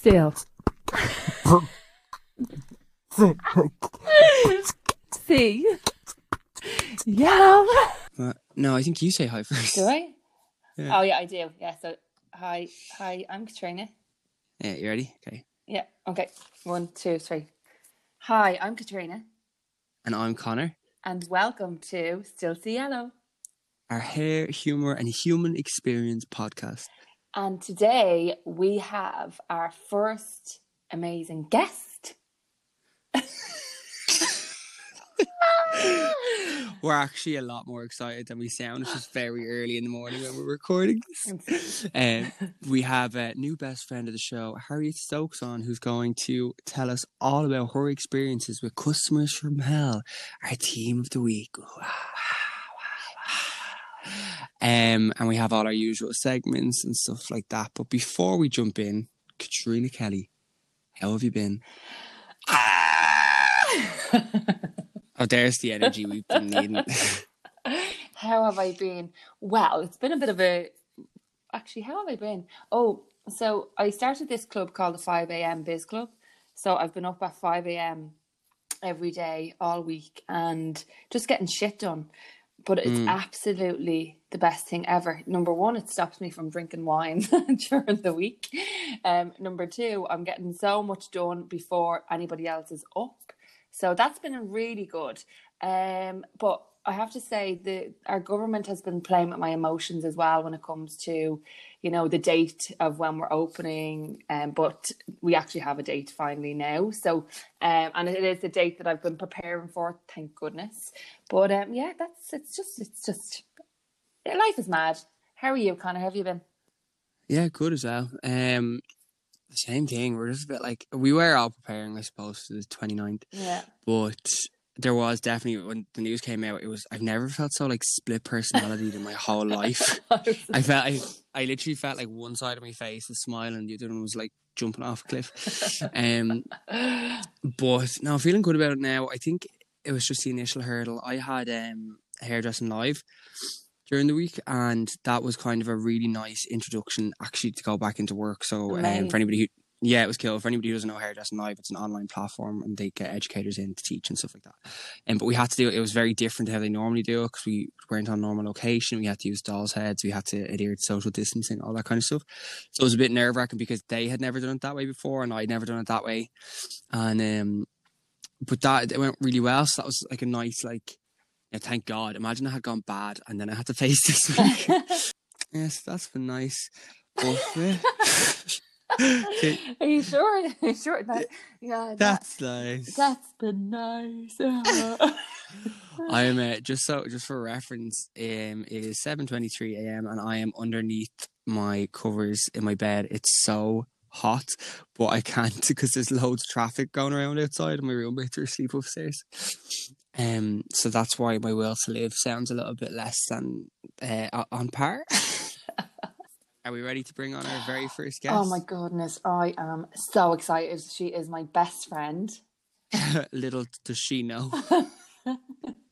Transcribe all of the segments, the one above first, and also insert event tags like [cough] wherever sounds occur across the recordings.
Still. C. Yellow. Uh, no, I think you say hi first. Do I? Yeah. Oh yeah, I do. Yeah. So hi, hi. I'm Katrina. Yeah, you ready? Okay. Yeah. Okay. One, two, three. Hi, I'm Katrina, And I'm Connor. and welcome to Still See Yellow. Our hair, humor, and human experience podcast. And today we have our first amazing guest. [laughs] We're actually a lot more excited than we sound. It's just very early in the morning when we're recording this. [laughs] Um, we have a new best friend of the show, Harriet Stokes, on, who's going to tell us all about her experiences with customers from hell, our team of the week. Um, and we have all our usual segments and stuff like that. But before we jump in, Katrina Kelly, how have you been? Oh, there's the energy we've been needing. [laughs] [laughs] how have I been? Well, it's been a bit of a. Actually, how have I been? Oh, so I started this club called the 5 a.m. Biz Club. So I've been up at 5 a.m. every day, all week, and just getting shit done. But it's Mm. absolutely the best thing ever. Number one, it stops me from drinking wine [laughs] during the week. Um, number two, I'm getting so much done before anybody else is up. So that's been really good. Um, but I have to say the our government has been playing with my emotions as well when it comes to, you know, the date of when we're opening. Um, but we actually have a date finally now. So um, and it is the date that I've been preparing for. Thank goodness. But um, yeah, that's it's just it's just life is mad. How are you, Connor? How have you been? yeah, good as well. Um, same thing. We're just a bit like we were all preparing, I suppose, for the 29th, Yeah. but there was definitely when the news came out. It was I've never felt so like split personality in my whole [laughs] life. I felt I, I literally felt like one side of my face was smiling, the other one was like jumping off a cliff. Um, but no, feeling good about it now. I think it was just the initial hurdle. I had um hairdressing live during the week, and that was kind of a really nice introduction actually to go back into work. So um, for anybody who yeah, it was cool. For anybody who doesn't know hairdressing live, it's an online platform, and they get educators in to teach and stuff like that. And but we had to do it. It was very different to how they normally do it because we weren't on normal location. We had to use dolls' heads. We had to adhere to social distancing, all that kind of stuff. So it was a bit nerve wracking because they had never done it that way before, and I'd never done it that way. And um, but that it went really well. So that was like a nice like. Yeah, thank God. Imagine I had gone bad, and then I had to face this week. [laughs] yes, that's been nice. But, yeah. [laughs] Are you sure? [laughs] Are you sure that? Yeah, that, that's nice. that's been nice. I am uh, [laughs] just so just for reference. Um, it is seven twenty three a.m. and I am underneath my covers in my bed. It's so hot, but I can't [laughs] because there's loads of traffic going around outside, and my roommates are asleep upstairs. Um, so that's why my will to live sounds a little bit less than uh, on par. Are we ready to bring on our very first guest? [gasps] Oh my goodness, I am so excited. She is my best friend. [laughs] Little does she know. [laughs]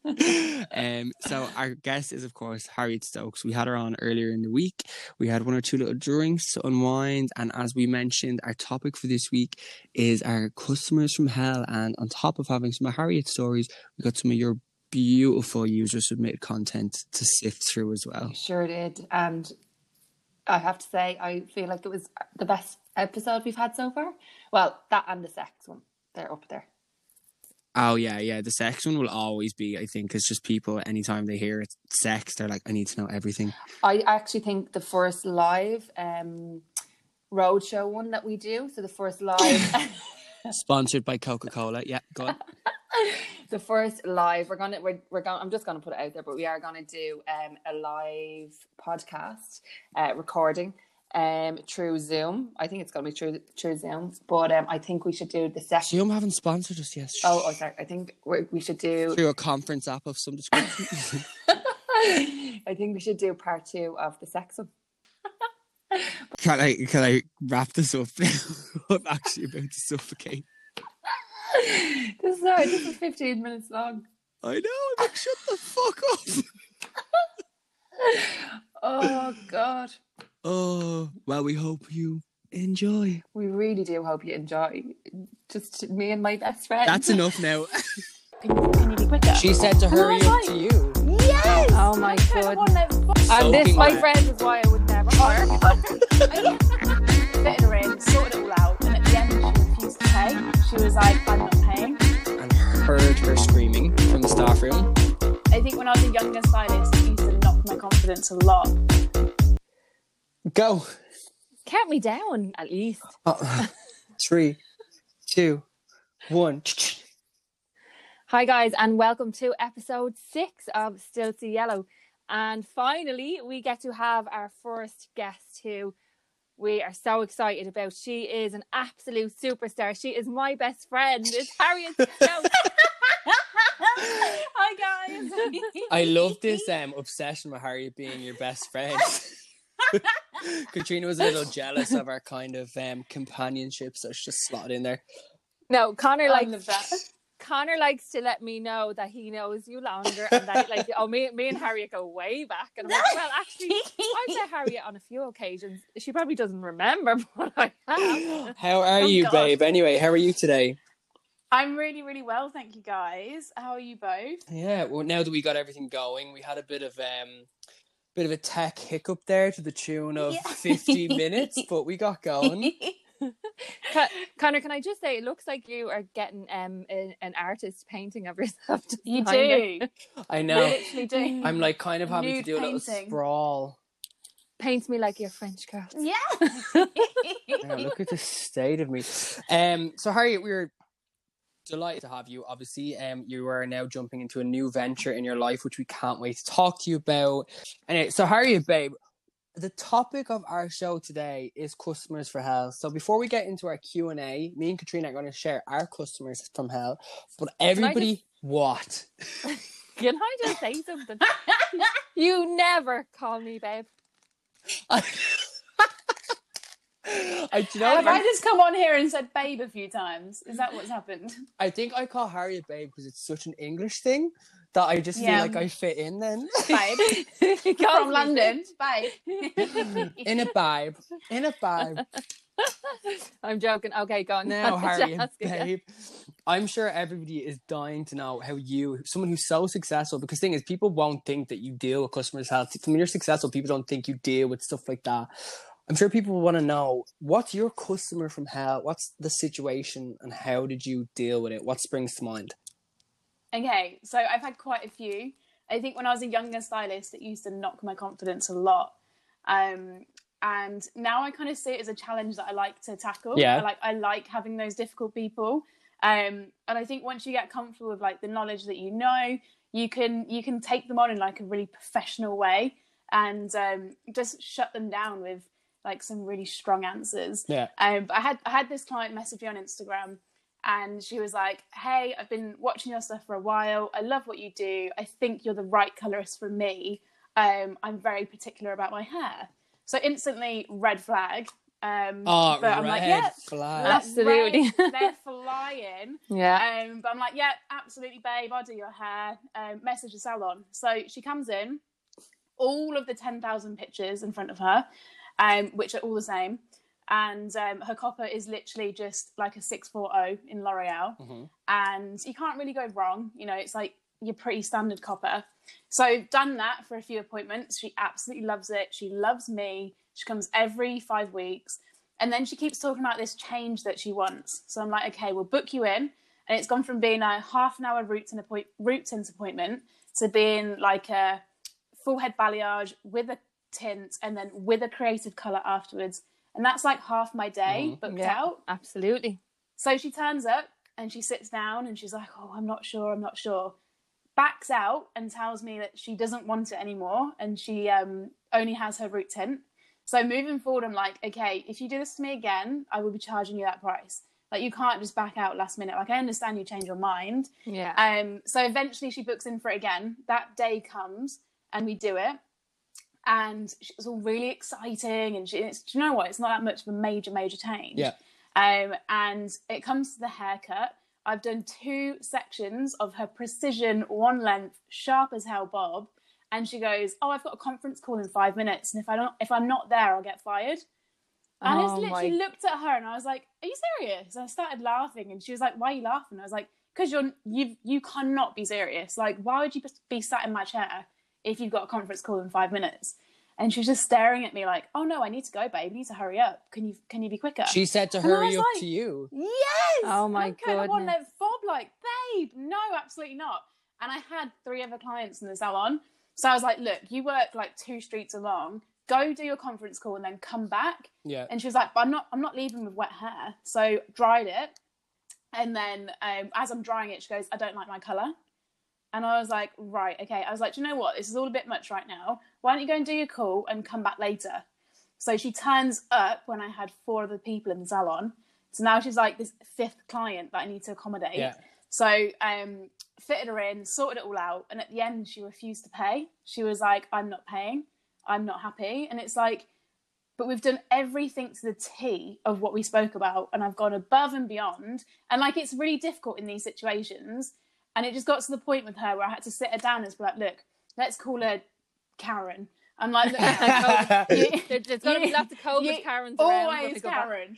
[laughs] um, so our guest is of course Harriet Stokes. We had her on earlier in the week. We had one or two little drinks to unwind, and as we mentioned, our topic for this week is our customers from hell. And on top of having some of Harriet stories, we got some of your beautiful user submitted content to sift through as well. Sure did. And I have to say, I feel like it was the best episode we've had so far. Well, that and the sex one. They're up there. Oh yeah, yeah. The sex one will always be, I think, it's just people anytime they hear it's sex, they're like, I need to know everything. I actually think the first live um, roadshow one that we do, so the first live. [laughs] Sponsored by Coca Cola. Yeah, go on. [laughs] the first live we're gonna we're, we're going i'm just gonna put it out there but we are gonna do um a live podcast uh recording um through zoom i think it's gonna be through through zoom but um i think we should do the session Zoom haven't sponsored us yet. oh, oh sorry i think we we should do through a conference app of some description. [laughs] i think we should do part two of the sex one can I can I wrap this up? [laughs] I'm actually about to suffocate. [laughs] this is sorry, this is 15 minutes long I know. I'm like, shut the fuck up. [laughs] oh god Oh well, we hope you enjoy. We really do hope you enjoy. Just me and my best friend. That's enough now. Can you, can you be quicker? she said to hurry up to you. Yes! Oh my God. I kinda goodness. wanna and this, my friend, is why I would never oh, hire. Fitted her in, sorted it all out, and at the end she refused to pay. She was like, I'm not paying. And heard her screaming from the staff room. I think when I was a younger stylist, it used to knock my confidence a lot. Go. Count me down, at least. Uh, three, two, one. Hi, guys, and welcome to episode six of Still See Yellow. And finally, we get to have our first guest who we are so excited about. She is an absolute superstar. She is my best friend. It's Harriet [laughs] Hi guys. [laughs] I love this um, obsession with Harriet being your best friend. [laughs] Katrina was a little jealous of our kind of um, companionship, so she just slotted in there. No, Connor I like love that. Connor likes to let me know that he knows you longer and that like oh me me and Harriet go way back and I'm like, well actually I've met Harriet on a few occasions. She probably doesn't remember [laughs] but I have. [gasps] How are Oh, you, God. babe? Anyway, how are you today? I'm really, really well, thank you guys. How are you both? Yeah, well, now that we got everything going, we had a bit of um, bit of a tech hiccup there to the tune of Yeah. fifty [laughs] minutes, but we got going. [laughs] Con- Connor, can I just say it looks like you are getting um an, an artist painting of yourself. [laughs] just You behind do. [laughs] I You know. literally do. I'm like kind of having Nude to do a little sprawl. Paint me like your French girl. Yeah. [laughs] Yeah, look at the state of me. Um, so Harriet, we're delighted to have you. Obviously, um, you are now jumping into a new venture in your life, which we can't wait to talk to you about. Anyway, so Harriet, babe, the topic of our show today is customers for hell. So before we get into our Q and A, me and Katrina are going to share our customers from hell. But everybody, what? [laughs] Can I just say something? [laughs] you never call me babe. [laughs] I, do you know, Have? I just come on here and said babe a few times? Is that what's happened? I think I call Harriet babe because it's such an English thing that I just Yeah. feel like I fit in then. Babe. [laughs] [laughs] From London. Babe. [laughs] in a vibe. In a vibe. I'm joking. Okay, go on. Now, Just Harriet, ask again. babe. I'm sure everybody is dying to know how you, someone who's so successful, because thing is, people won't think that you deal with customers' health. When you're successful, people don't think you deal with stuff like that. I'm sure people want to know what's your customer from hell? What's the situation and how did you deal with it? What springs to mind? Okay, so I've had quite a few. I think when I was a younger stylist, it used to knock my confidence a lot. Um, and now I kind of see it as a challenge that I like to tackle. Yeah. I like I like having those difficult people. Um, and I think once you get comfortable with like the knowledge that you know, you can you can take them on in like a really professional way and um, just shut them down with like some really strong answers. Yeah. Um, but I had I had this client message me on Instagram, and she was like, "Hey, I've been watching your stuff for a while. I love what you do. I think you're the right colorist for me. Um, I'm very particular about my hair." So instantly, red flag. Um, Oh, but red I'm like, yeah, flag. Absolutely. race, [laughs] they're flying. Yeah. Um, but I'm like, yeah, absolutely, babe. I'll do your hair. Um, message the salon. So she comes in, all of the 10,000 pictures in front of her, um, which are all the same. And um, her copper is literally just like a 640 in L'Oreal. Mhm. And you can't really go wrong. You know, it's like your pretty standard copper. So done that for a few appointments. She absolutely loves it. She loves me. She comes every five weeks. And then she keeps talking about this change that she wants. So I'm like, okay, we'll book you in. And it's gone from being a half an hour root tint, appoint- root tint appointment to being like a full head balayage with a tint and then with a creative colour afterwards. And that's like half my day Mhm. booked Yeah. out. Absolutely. So she turns up and she sits down and she's like, Oh, I'm not sure, I'm not sure. Backs out and tells me that she doesn't want it anymore and she um, only has her root tint. So moving forward, I'm like, okay, if you do this to me again, I will be charging you that price. Like you can't just back out last minute. Like I understand you change your mind. Yeah. Um, so eventually she books in for it again. That day comes and we do it. And it's all really exciting. And she, it's, do you know what? It's not that much of a major, major change. Yeah. Um, and it comes to the haircut. I've done two sections of her precision, one length, sharp as hell bob. And she goes, "Oh, I've got a conference call in five minutes, and if I don't, if I'm not there, I'll get fired." And I Oh just my literally looked at her and I was like, "Are you serious?" And I started laughing, and she was like, "Why are you laughing?" I was like, "Because you're you you cannot be serious. Like, why would you be sat in my chair if you've got a conference call in five minutes?" And she was just staring at me like, "Oh no, I need to go, babe. You need to hurry up. Can you can you be quicker?" She said to hurry up like- to you. Yes. Oh my And I'm kind of one goodness. that fob like, babe, no, absolutely not. And I had three other clients in the salon, so I was like, look, you work like two streets along. Go do your conference call and then come back. Yeah. And she was like, but I'm not, I'm not leaving with wet hair. So dried it, and then um, as I'm drying it, she goes, I don't like my color. And I was like, right, okay. I was like, do you know what? This is all a bit much right now. Why don't you go and do your call and come back later? So she turns up when I had four other people in the salon. So now she's like this fifth client that I need to accommodate. Yeah. So um, fitted her in, sorted it all out, and at the end she refused to pay. She was like, "I'm not paying. I'm not happy." And it's like, but we've done everything to the T of what we spoke about, and I've gone above and beyond. And like, it's really difficult in these situations. And it just got to the point with her where I had to sit her down and be like, "Look, let's call her Karen." I'm like, "Look, you- [laughs] There- There's going to be you- lots of COVID you Karens around. always go. Karen.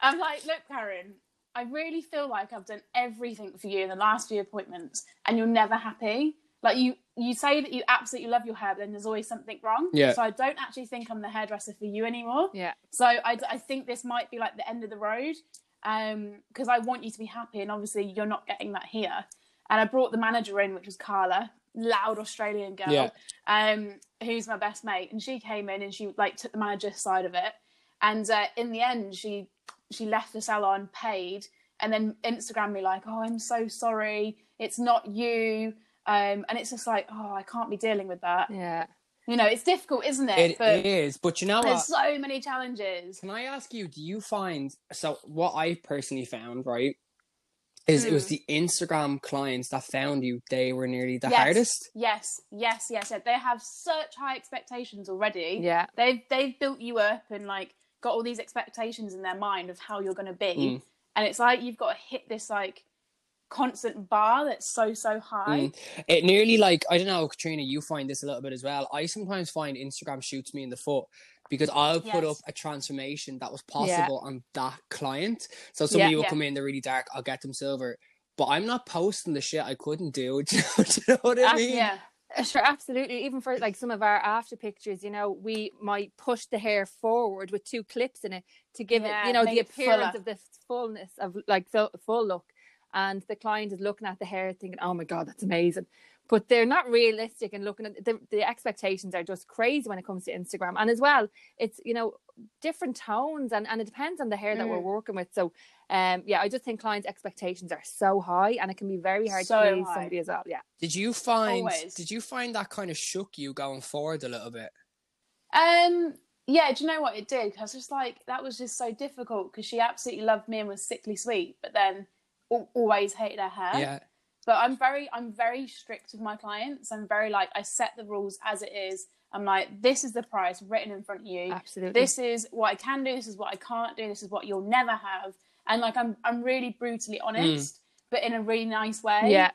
I'm like, look, Karen, I really feel like I've done everything for you in the last few appointments, and you're never happy. Like you, you say that you absolutely love your hair, but then there's always something wrong. Yeah. So I don't actually think I'm the hairdresser for you anymore. Yeah. So I, I think this might be like the end of the road, um, because I want you to be happy, and obviously you're not getting that here. And I brought the manager in, which was Carla, loud Australian girl, Yeah. um, who's my best mate, and she came in and she like took the manager's side of it, and uh, in the end she she left the salon, paid, and then Instagram me like, oh, I'm so sorry, it's not you. Um, and it's just like, oh, I can't be dealing with that. Yeah. You know, it's difficult, isn't it? It but is, but you know what? there's so many challenges. Can I ask you, do you find so what I personally found, right? Is it was Mm. the Instagram clients that found you, they were nearly the Yes. hardest. Yes, yes, yes, yes. They have such high expectations already. Yeah. They've they've built you up and like got all these expectations in their mind of how you're going to be, Mm. and it's like you've got to hit this like constant bar that's so so high. Mm. It nearly like I don't know, Katrina, you find this a little bit as well. I sometimes find Instagram shoots me in the foot because I'll put Yes. up a transformation that was possible on that client. So Yeah. somebody will Yeah. come in, they're really dark, I'll get them silver. But I'm not posting the shit I couldn't do. Do you know, do you know what I Ah, mean? Yeah, Uh, Sure, absolutely. Even for like some of our after pictures, you know, we might push the hair forward with two clips in it to give Yeah, it, you know, the appearance of the fullness of like full, full look. And the client is looking at the hair thinking, oh my God, that's amazing. But they're not realistic and looking at the, the expectations are just crazy when it comes to Instagram. And as well, it's, you know, different tones and, and it depends on the hair that we're Mm. working with. So, um, yeah, I just think clients' expectations are so high and it can be very hard So to please high. somebody as well. Yeah. Did you find Always. did you find that kind of shook you going forward a little bit? Um, yeah, do you know what it did? I was just like, that was just so difficult because she absolutely loved me and was sickly sweet, but then always hated her hair. Yeah. But I'm very, I'm very strict with my clients. I'm very like, I set the rules as it is. I'm like, this is the price written in front of you. Absolutely. This is what I can do. This is what I can't do. This is what you'll never have. And like, I'm, I'm really brutally mm. honest, but in a really nice way yeah.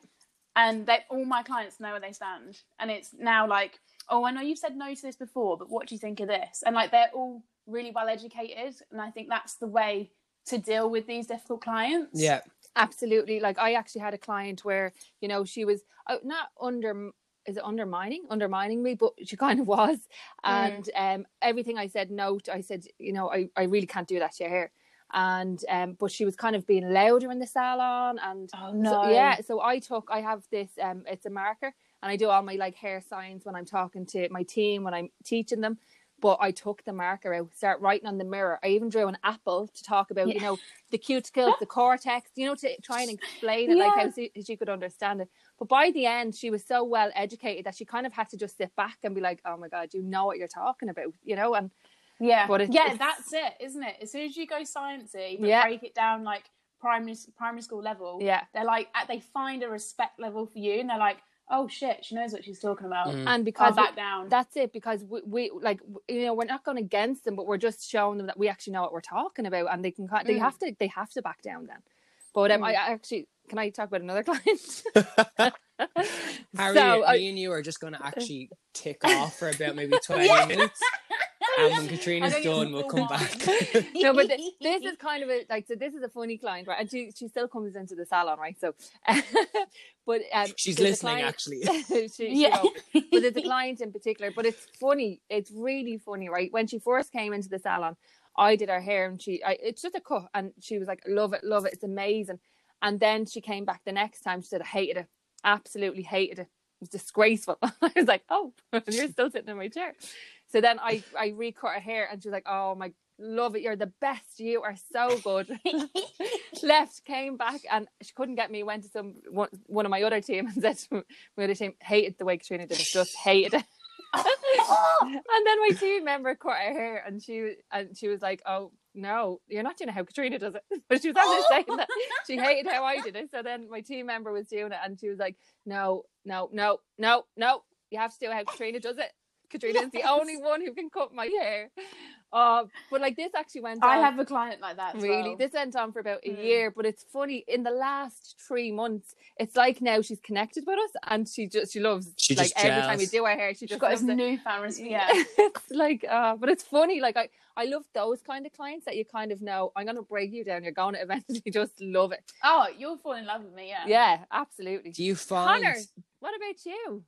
and they all my clients know where they stand and it's now like oh i know you've said no to this before but what do you think of this and like they're all really well educated and i think that's the way to deal with these difficult clients Yeah. Absolutely like i actually had a client where you know she was uh, not under is it undermining? Undermining me but she kind of was and um everything i said no to, i said you know i, I really can't do that to your hair and um but she was kind of being louder in the salon and oh so- yeah so i took i have this um it's a marker and i do all my like hair signs when i'm talking to my team when i'm teaching them but I took the marker out, start writing on the mirror. I even drew an apple to talk about, you know, the cuticles, [laughs] the cortex, you know, to try and explain it like how she, she could understand it. But by the end, she was so well educated that she kind of had to just sit back and be like, "Oh my god, you know what you're talking about," you know. And yeah But it's- yeah it's- that's it isn't it as soon as you go sciencey but Yeah. break it down like primary primary school level yeah, they're like they find a respect level for you and they're like oh shit she knows what she's talking about Mm. and I'll because back down that's it because we, we like you know we're not going against them, but we're just showing them that we actually know what we're talking about, and they can they Mm. have to they have to back down then. But um, Mm. I I actually can I talk about another [laughs] client? [laughs] Harry, So, I- me and you are just going [laughs] to actually tick off for about maybe 20 minutes. [laughs] and when Katrina's I done, we'll come back. [laughs] no, but th- [laughs] this is kind of a like so. This is a funny client, right? And she she still comes into the salon, right? So, but um, She's listening, client- actually. she, she Yeah. won't. but it's a client in particular. But it's funny. It's really funny, right? When she first came into the salon, I did her hair, and she I, it's just a cut, and she was like, "Love it, love it, it's amazing." And then she came back the next time. She said, "I hated it, absolutely hated it. It was disgraceful." I was like, "Oh, you're still sitting in my chair." So then I I recut her hair, and she was like, "Oh my." Love it, you're the best. You are so good. [laughs] Left, came back, and she couldn't get me. Went to some one, one of my other team and [laughs] said to my other team, "Hated the way Katrina did it. Just hated it." [laughs] and then my team member cut her hair, and she and she was like, "Oh no, you're not doing how Katrina does it." But she was actually oh. saying that she hated how I did it. So then my team member was doing it, and she was like, "No, no, no, no, no. You have to do it how Katrina does it. Katrina is the only one who can cut my hair." Uh, but like this actually went. I on- have a client like that. really well. this went on for about a Mm. year but it's funny in the last three months it's like now she's connected with us and she just she loves She like just every time we do our hair she She's just got this loves it. newfound [laughs] respect. Yeah. it's like uh but it's funny like I I love those kind of clients that you kind of know I'm gonna break you down you're going [laughs] to eventually just love it Oh, you'll fall in love with me. Yeah. yeah absolutely Do you find? Connor what about you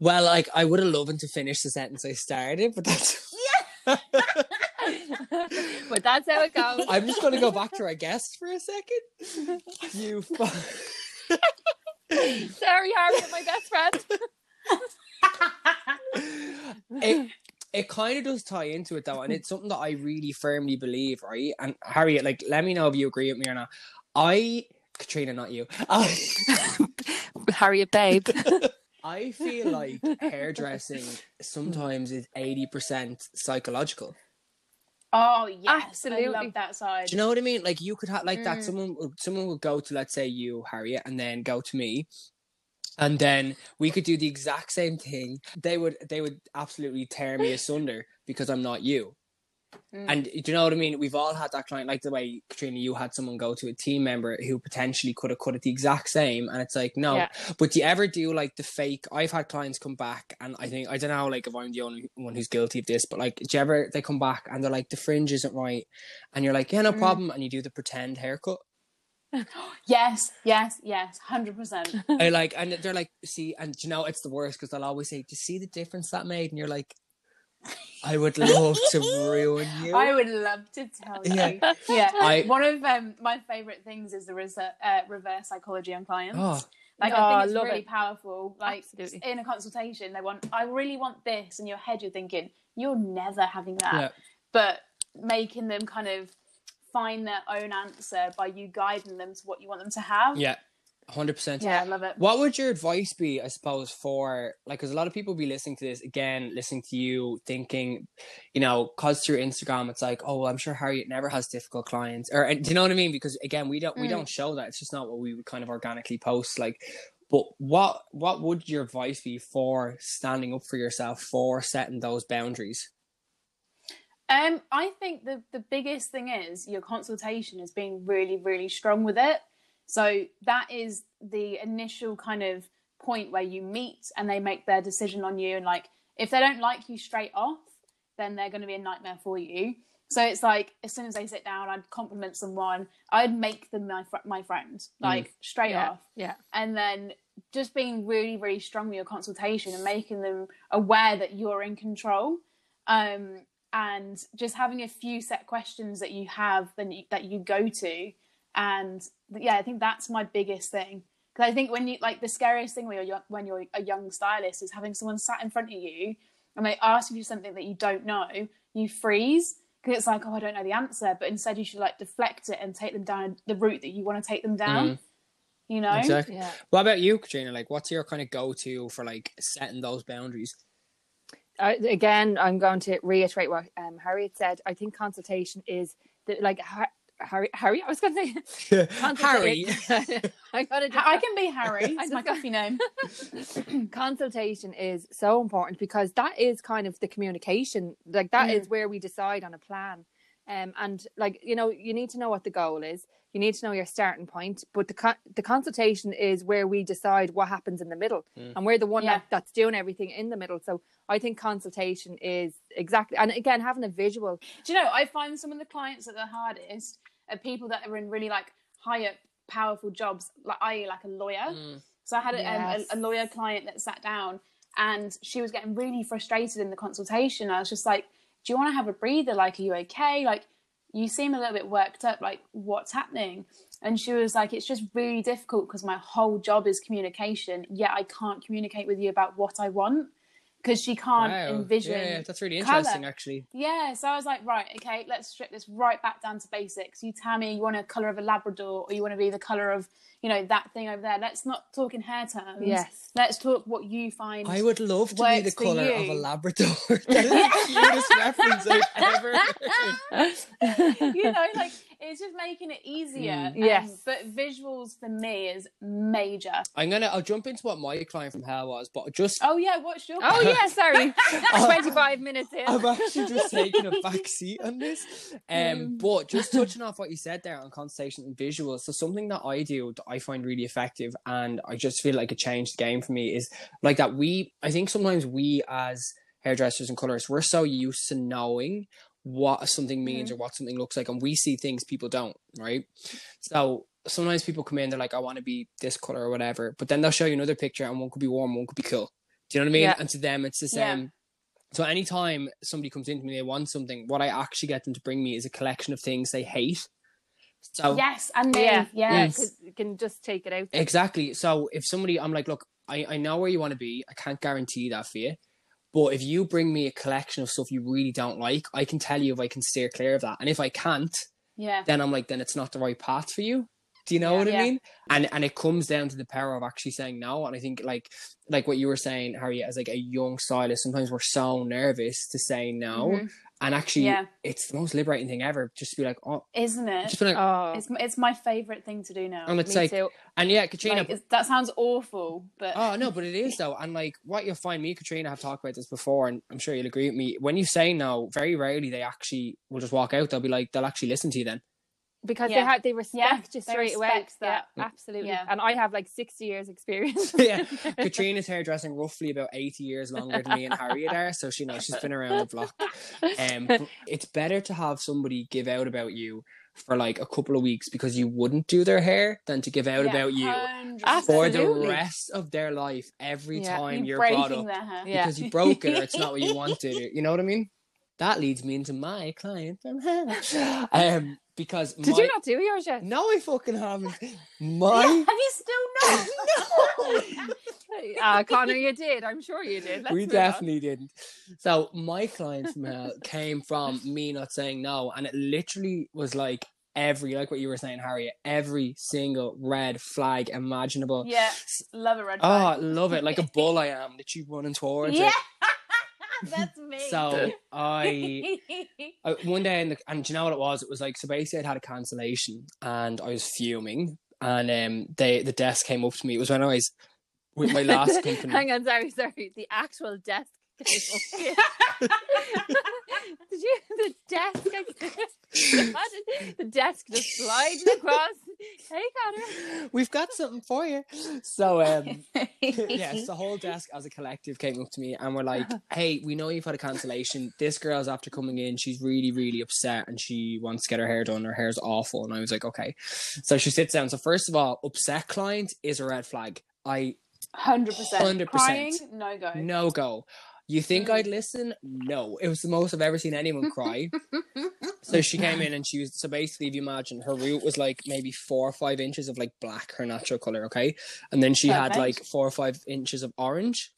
well, like I would have loved to finish the sentence I started, but that's. [laughs] yeah. [laughs] but that's how it goes I'm just going to go back to our guest for a second. You. Fi- [laughs] sorry Harriet my best friend it it kind of does tie into it though, and it's something that I really firmly believe, right? And Harriet, like, let me know if you agree with me or not. I, Katrina, not you. I, Harriet babe I feel like [laughs] hairdressing sometimes is eighty percent psychological. Oh yes, I Absolutely. love that side. Do you know what I mean? Like you could have like that. Mm. Someone someone would go to let's say you, Harriet, and then go to me, and then we could do the exact same thing. They would they would absolutely tear me asunder because I'm not you. Mm. And do you know what I mean? We've all had that client, like the way Katrina, you had someone go to a team member who potentially could have cut it the exact same, and it's like no. Yeah. But do you ever do like the fake? I've had clients come back, and I think I don't know, like if I'm the only one who's guilty of this, but like, do you ever they come back and they're like the fringe isn't right, and you're like, yeah, no Mm. problem, and you do the pretend haircut, [gasps] yes, yes, yes, hundred percent. I like, and they're like, see, and do you know it's the worst because they'll always say, do you see the difference that made? And you're like, I would love to ruin [laughs] you. I would love to tell you. Yeah. Yeah, I- one of um, my favorite things is the res- uh, reverse psychology on clients. oh, Like Oh, I I think it's love really it. powerful. Like Absolutely. in a consultation, they want, I really want this, and your head, you're thinking, you're never having that. yeah. But making them kind of find their own answer by you guiding them to what you want them to have. Yeah, hundred percent. yeah, I love it. What would your advice be, I suppose, for like, because a lot of people be listening to this again, listening to you, thinking, you know, cause through Instagram, it's like, oh, well, I'm sure Harriet never has difficult clients, or and, do you know what I mean? Because again, we don't we Mm. don't show that. It's just not what we would kind of organically post. Like, but what what would your advice be for standing up for yourself, for setting those boundaries? Um, I think the the biggest thing is your consultation is being really, really strong with it. So that is the initial kind of point where you meet and they make their decision on you. And like, if they don't like you straight off, then they're going to be a nightmare for you. So it's like as soon as they sit down, I'd compliment someone. I'd make them my fr- my friend, like straight Yeah. off yeah and then just being really really strong with your consultation and making them aware that you're in control um, and just having a few set questions that you have then that you go to and yeah i think that's my biggest thing because i think when you like the scariest thing when you're young, when you're a young stylist is having someone sat in front of you and they ask you something that you don't know you freeze because it's like oh i don't know the answer but instead you should like deflect it and take them down the route that you want to take them down Mhm. you know Exactly. yeah What about you, Katrina? Like, what's your kind of go-to for like setting those boundaries? I, again, I'm going to reiterate what um, Harriet said. I think consultation is the, like Har- Harry. Harry, I was going to say [laughs] Harry. [laughs] I got to. I can be Harry. [laughs] It's my just coffee name. [clears throat] consultation is so important because that is kind of the communication. Like that is Mm. where we decide on a plan. Um, and like you know, you need to know what the goal is. You need to know your starting point. But the co- the consultation is where we decide what happens in the middle, Mm. and we're the one Yeah. that, that's doing everything in the middle. So I think consultation is exactly, and again, having a visual. Do you know, I find some of the clients that are hardest are people that are in really like higher, powerful jobs, like i.e., like a lawyer. Mm. So I had a, Yes. um, a, a lawyer client that sat down and she was getting really frustrated in the consultation. I was just like, Do you want to have a breather? Like, are you okay? Like, you seem a little bit worked up. Like, what's happening? And she was like, It's just really difficult because my whole job is communication, yet I can't communicate with you about what I want because she can't Wow. envision. Yeah, yeah, that's really interesting, actually. Yeah, so I was like, right, okay, let's strip this right back down to basics. You tell me you want a colour of a Labrador or you want to be the colour of, you know, that thing over there. Let's not talk in hair terms. Yes. Let's talk what you find. I would love to be the Works for colour of a. Labrador. [laughs] [laughs] that is the cutest reference I've ever heard. you know, like it's just making it easier. Mm. Um, Yes. but visuals for me is major. I'm gonna. I'll jump into what my client from hell was, but just Oh yeah, what's your? Oh yeah, sorry, [laughs] twenty five minutes in. I've actually just taken a back seat on this. Mm. Um, but just touching off what you said there on consultation and visuals. So something that I do that I find really effective, and I just feel like it changed the game for me is like that. We, I think sometimes we as hairdressers and colorists, we're so used to knowing what something means Mm-hmm. or what something looks like, and we see things people don't, right? So sometimes people come in, they're like, I want to be this color or whatever, but then they'll show you another picture, and one could be warm, one could be cool. Do you know what I mean? Yeah. And to them, it's the Yeah. same. So anytime somebody comes into me, they want something. What I actually get them to bring me is a collection of things they hate. So Yes, and me. yeah, yeah, Yes. 'cause you can just take it out. exactly. So if somebody, I'm like, look, I, I know where you want to be. I can't guarantee that for you. But if you bring me a collection of stuff you really don't like, I can tell you if I can steer clear of that. And if I can't, Yeah. then I'm like, then it's not the right path for you. Do you know Yeah. what I Yeah. mean? And and it comes down to the power of actually saying no. And I think like like what you were saying, Harry, as like a young stylist, sometimes we're so nervous to say no. Mhm. And actually Yeah. it's the most liberating thing ever. Just to be like, oh Isn't it? just be like Oh, It's it's my favorite thing to do now. and it's me like too. and yeah, Katrina Like, that sounds awful, but Oh no, but it is though, and like what you'll find, me Katrina have talked about this before, and I'm sure you'll agree with me. When you say no, very rarely they actually will just walk out. They'll be like, they'll actually listen to you then. Because they have they respect you they straight away. respect that. Yeah, absolutely. Yeah. And I have like sixty years experience. [laughs] yeah, [laughs] Katrina's hairdressing roughly about 80 years longer than me and Harriet are, so she knows she's been around the block. Um, [laughs] it's better to have somebody give out about you for like a couple of weeks because you wouldn't do their hair than to give out Yeah, about you 100%. for the rest of their life every Yeah. time You're you're brought breaking up their hair. Yeah. because you broke it or it's not what you wanted. You know what I mean? That leads me into my client from [laughs] hell. [laughs] Um, because Did my- you not do yours yet? No, I fucking haven't. [laughs] My Have you still not? uh, Connor, you did. I'm sure you did. Let's we move on. definitely didn't. So my client from hell came from me not saying no, and it literally was like every, like what you were saying, Harriet, every single red flag imaginable. yeah, love a red Oh, love it. Like a bull I am, literally running towards yeah, it. [laughs] that's me. So I I, [laughs] one day, in the, and do you know what it was? It was like so. Basically, I'd had a cancellation, and I was fuming. And um, they the desk came up to me. It was when I was with my last [laughs] company. Hang on, sorry, sorry. The actual desk came. [laughs] [laughs] Did you the desk? Imagine [laughs] the desk just sliding across. Hey, Connor. We've got something for you. So um, yes, the whole desk as a collective came up to me and were like, "Hey, we know you've had a cancellation. This girl's after coming in. She's really, really upset, and she wants to get her hair done. Her hair's awful." And I was like, "Okay." So she sits down. So first of all, upset client is a red flag. I Hundred percent. 100%. Crying, no go. no go. You think Mm. I'd listen? No. It was the most I've ever seen anyone cry. [laughs] so she came in and she was so basically if you imagine her root was like maybe four or five inches of like black, her natural colour, okay? And then she had like four or five inches of orange,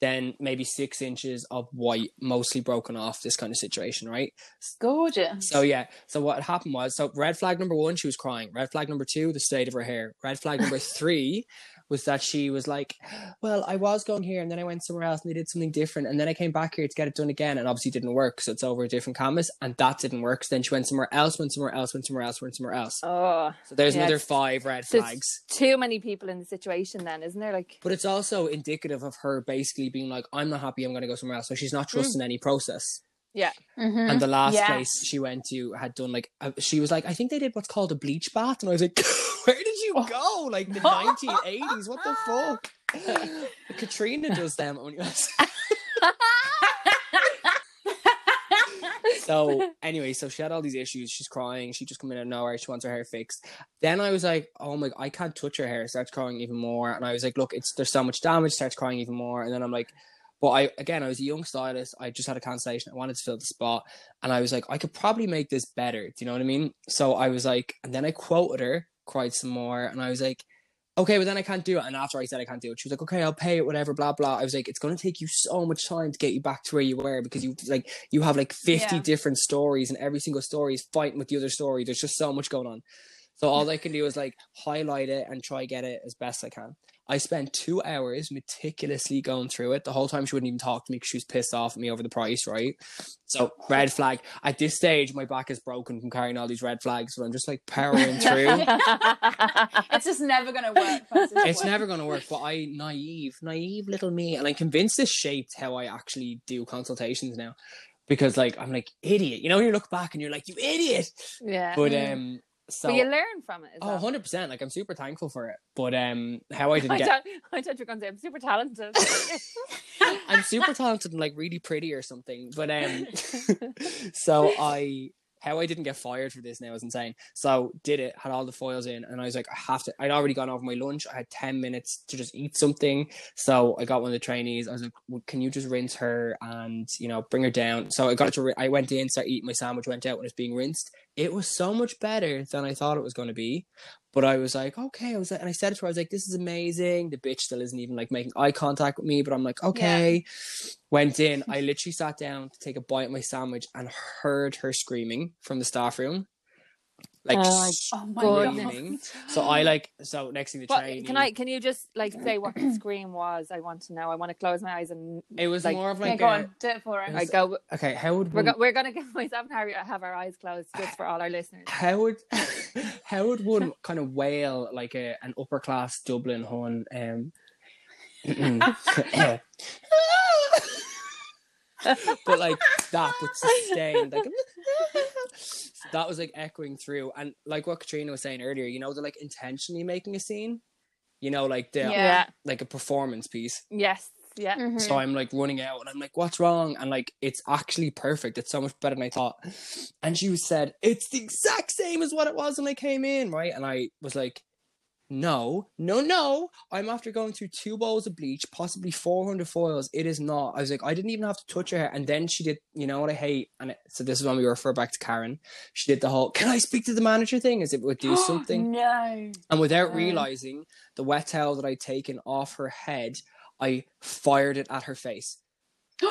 then maybe six inches of white, mostly broken off, this kind of situation, right? Gorgeous. So yeah, so what happened was so red flag number one, she was crying. Red flag number two, the state of her hair. Red flag number [laughs] three was that she was like, Well, I was going here and then I went somewhere else and they did something different and then I came back here to get it done again and obviously didn't work. So it's over a different canvas and that didn't work. So then she went somewhere else, went somewhere else, went somewhere else, went somewhere else. Oh, So there's yes. another five red flags. too many people in the situation, then, isn't there? Like, But it's also indicative of her basically being like, I'm not happy, I'm gonna go somewhere else. So she's not hmm. trusting any process. Yeah. Mhm. And the last Yeah. place she went to had done like a, she was like, I think they did what's called a bleach bath, and I was like, [laughs] where did you go? Like the [laughs] 1980s? What the fuck? [laughs] Katrina does them only. so anyway, so she had all these issues. She's crying. She just come in out of nowhere. She wants her hair fixed. Then I was like, oh my, god, I can't touch her hair. Starts crying even more. And I was like, look, it's there's so much damage. Starts crying even more. And then I'm like, but I again, I was a young stylist. I just had a cancellation. I wanted to fill the spot, and I was like, I could probably make this better. Do you know what I mean? So I was like, and then I quoted her, cried some more, and I was like, okay, but then I can't do it. And after I said I can't do it, she was like, okay, I'll pay it, whatever, blah blah. I was like, it's going to take you so much time to get you back to where you were because you like you have like fifty Yeah. different stories, and every single story is fighting with the other story. There's just so much going on. So all I can do is like highlight it and try get it as best I can. I spent two hours meticulously going through it. The whole time she wouldn't even talk to me because she was pissed off at me over the price, right? So red flag. At this stage, my back is broken from carrying all these red flags, but I'm just like powering [laughs] through. it's just never going to work. Francis. it's never going to work. But I naive, naive little me, and I'm convinced this shaped how I actually do consultations now. Because like I'm like idiot, you know, when you look back and you're like you idiot. yeah. But Mm. um, so but you learn from it. Oh, 100 percent. Like I'm super thankful for it. But um, how I [laughs] didn't I get thought, I thought you were going to say I'm super talented. [laughs] I'm super talented and like really pretty or something. But um [laughs] so I how I didn't get fired for this now is insane. So did it, had all the foils in, and I was like, I have to. I'd already gone over my lunch. I had ten minutes to just eat something. So I got one of the trainees. I was like, well, "Can you just rinse her and you know bring her down?" So I got to. I went in, started eating my sandwich, went out when it's being rinsed. It was so much better than I thought it was going to be. But I was like, okay, I was like, and I said it to her, I was like, this is amazing. The bitch still isn't even like making eye contact with me, but I'm like, okay. Went in, I literally sat down to take a bite of my sandwich and heard her screaming from the staff room. Like Oh my Oh my screaming. god. So I like so next thing the What, trainee. can I? Can you just like say what the [clears throat] scream was? I want to know. I want to close my eyes and It was like- more of Yeah, like go a- on. Do it for him. I go. okay. How would We're go, we're gonna get myself and Harry have our eyes closed just for all our listeners. how would [laughs] how would one kind of wail like a an upper class Dublin hun um [clears throat] [laughs] [laughs] but like that but sustained like [laughs] that was like echoing through and like what Katrina was saying earlier you know they're like intentionally making a scene you know like the Yeah. Yeah. like a performance piece Yes. Yeah. Mhm. so I'm like running out and I'm like, what's wrong? And like, it's actually perfect. It's so much better than I thought. And she was said, it's the exact same as what it was when I came in, right? And I was like, no, no, no. I'm after going through two bowls of bleach, possibly 400 foils. It is not. I was like, I didn't even have to touch her hair. And then she did, you know what I hate? And it, so this is when we refer back to Karen. She did the whole, can I speak to the manager thing? As it would do [gasps] something. no. And without Mm. realizing the wet towel that I'd taken off her head, I fired it at her face. [gasps] [laughs]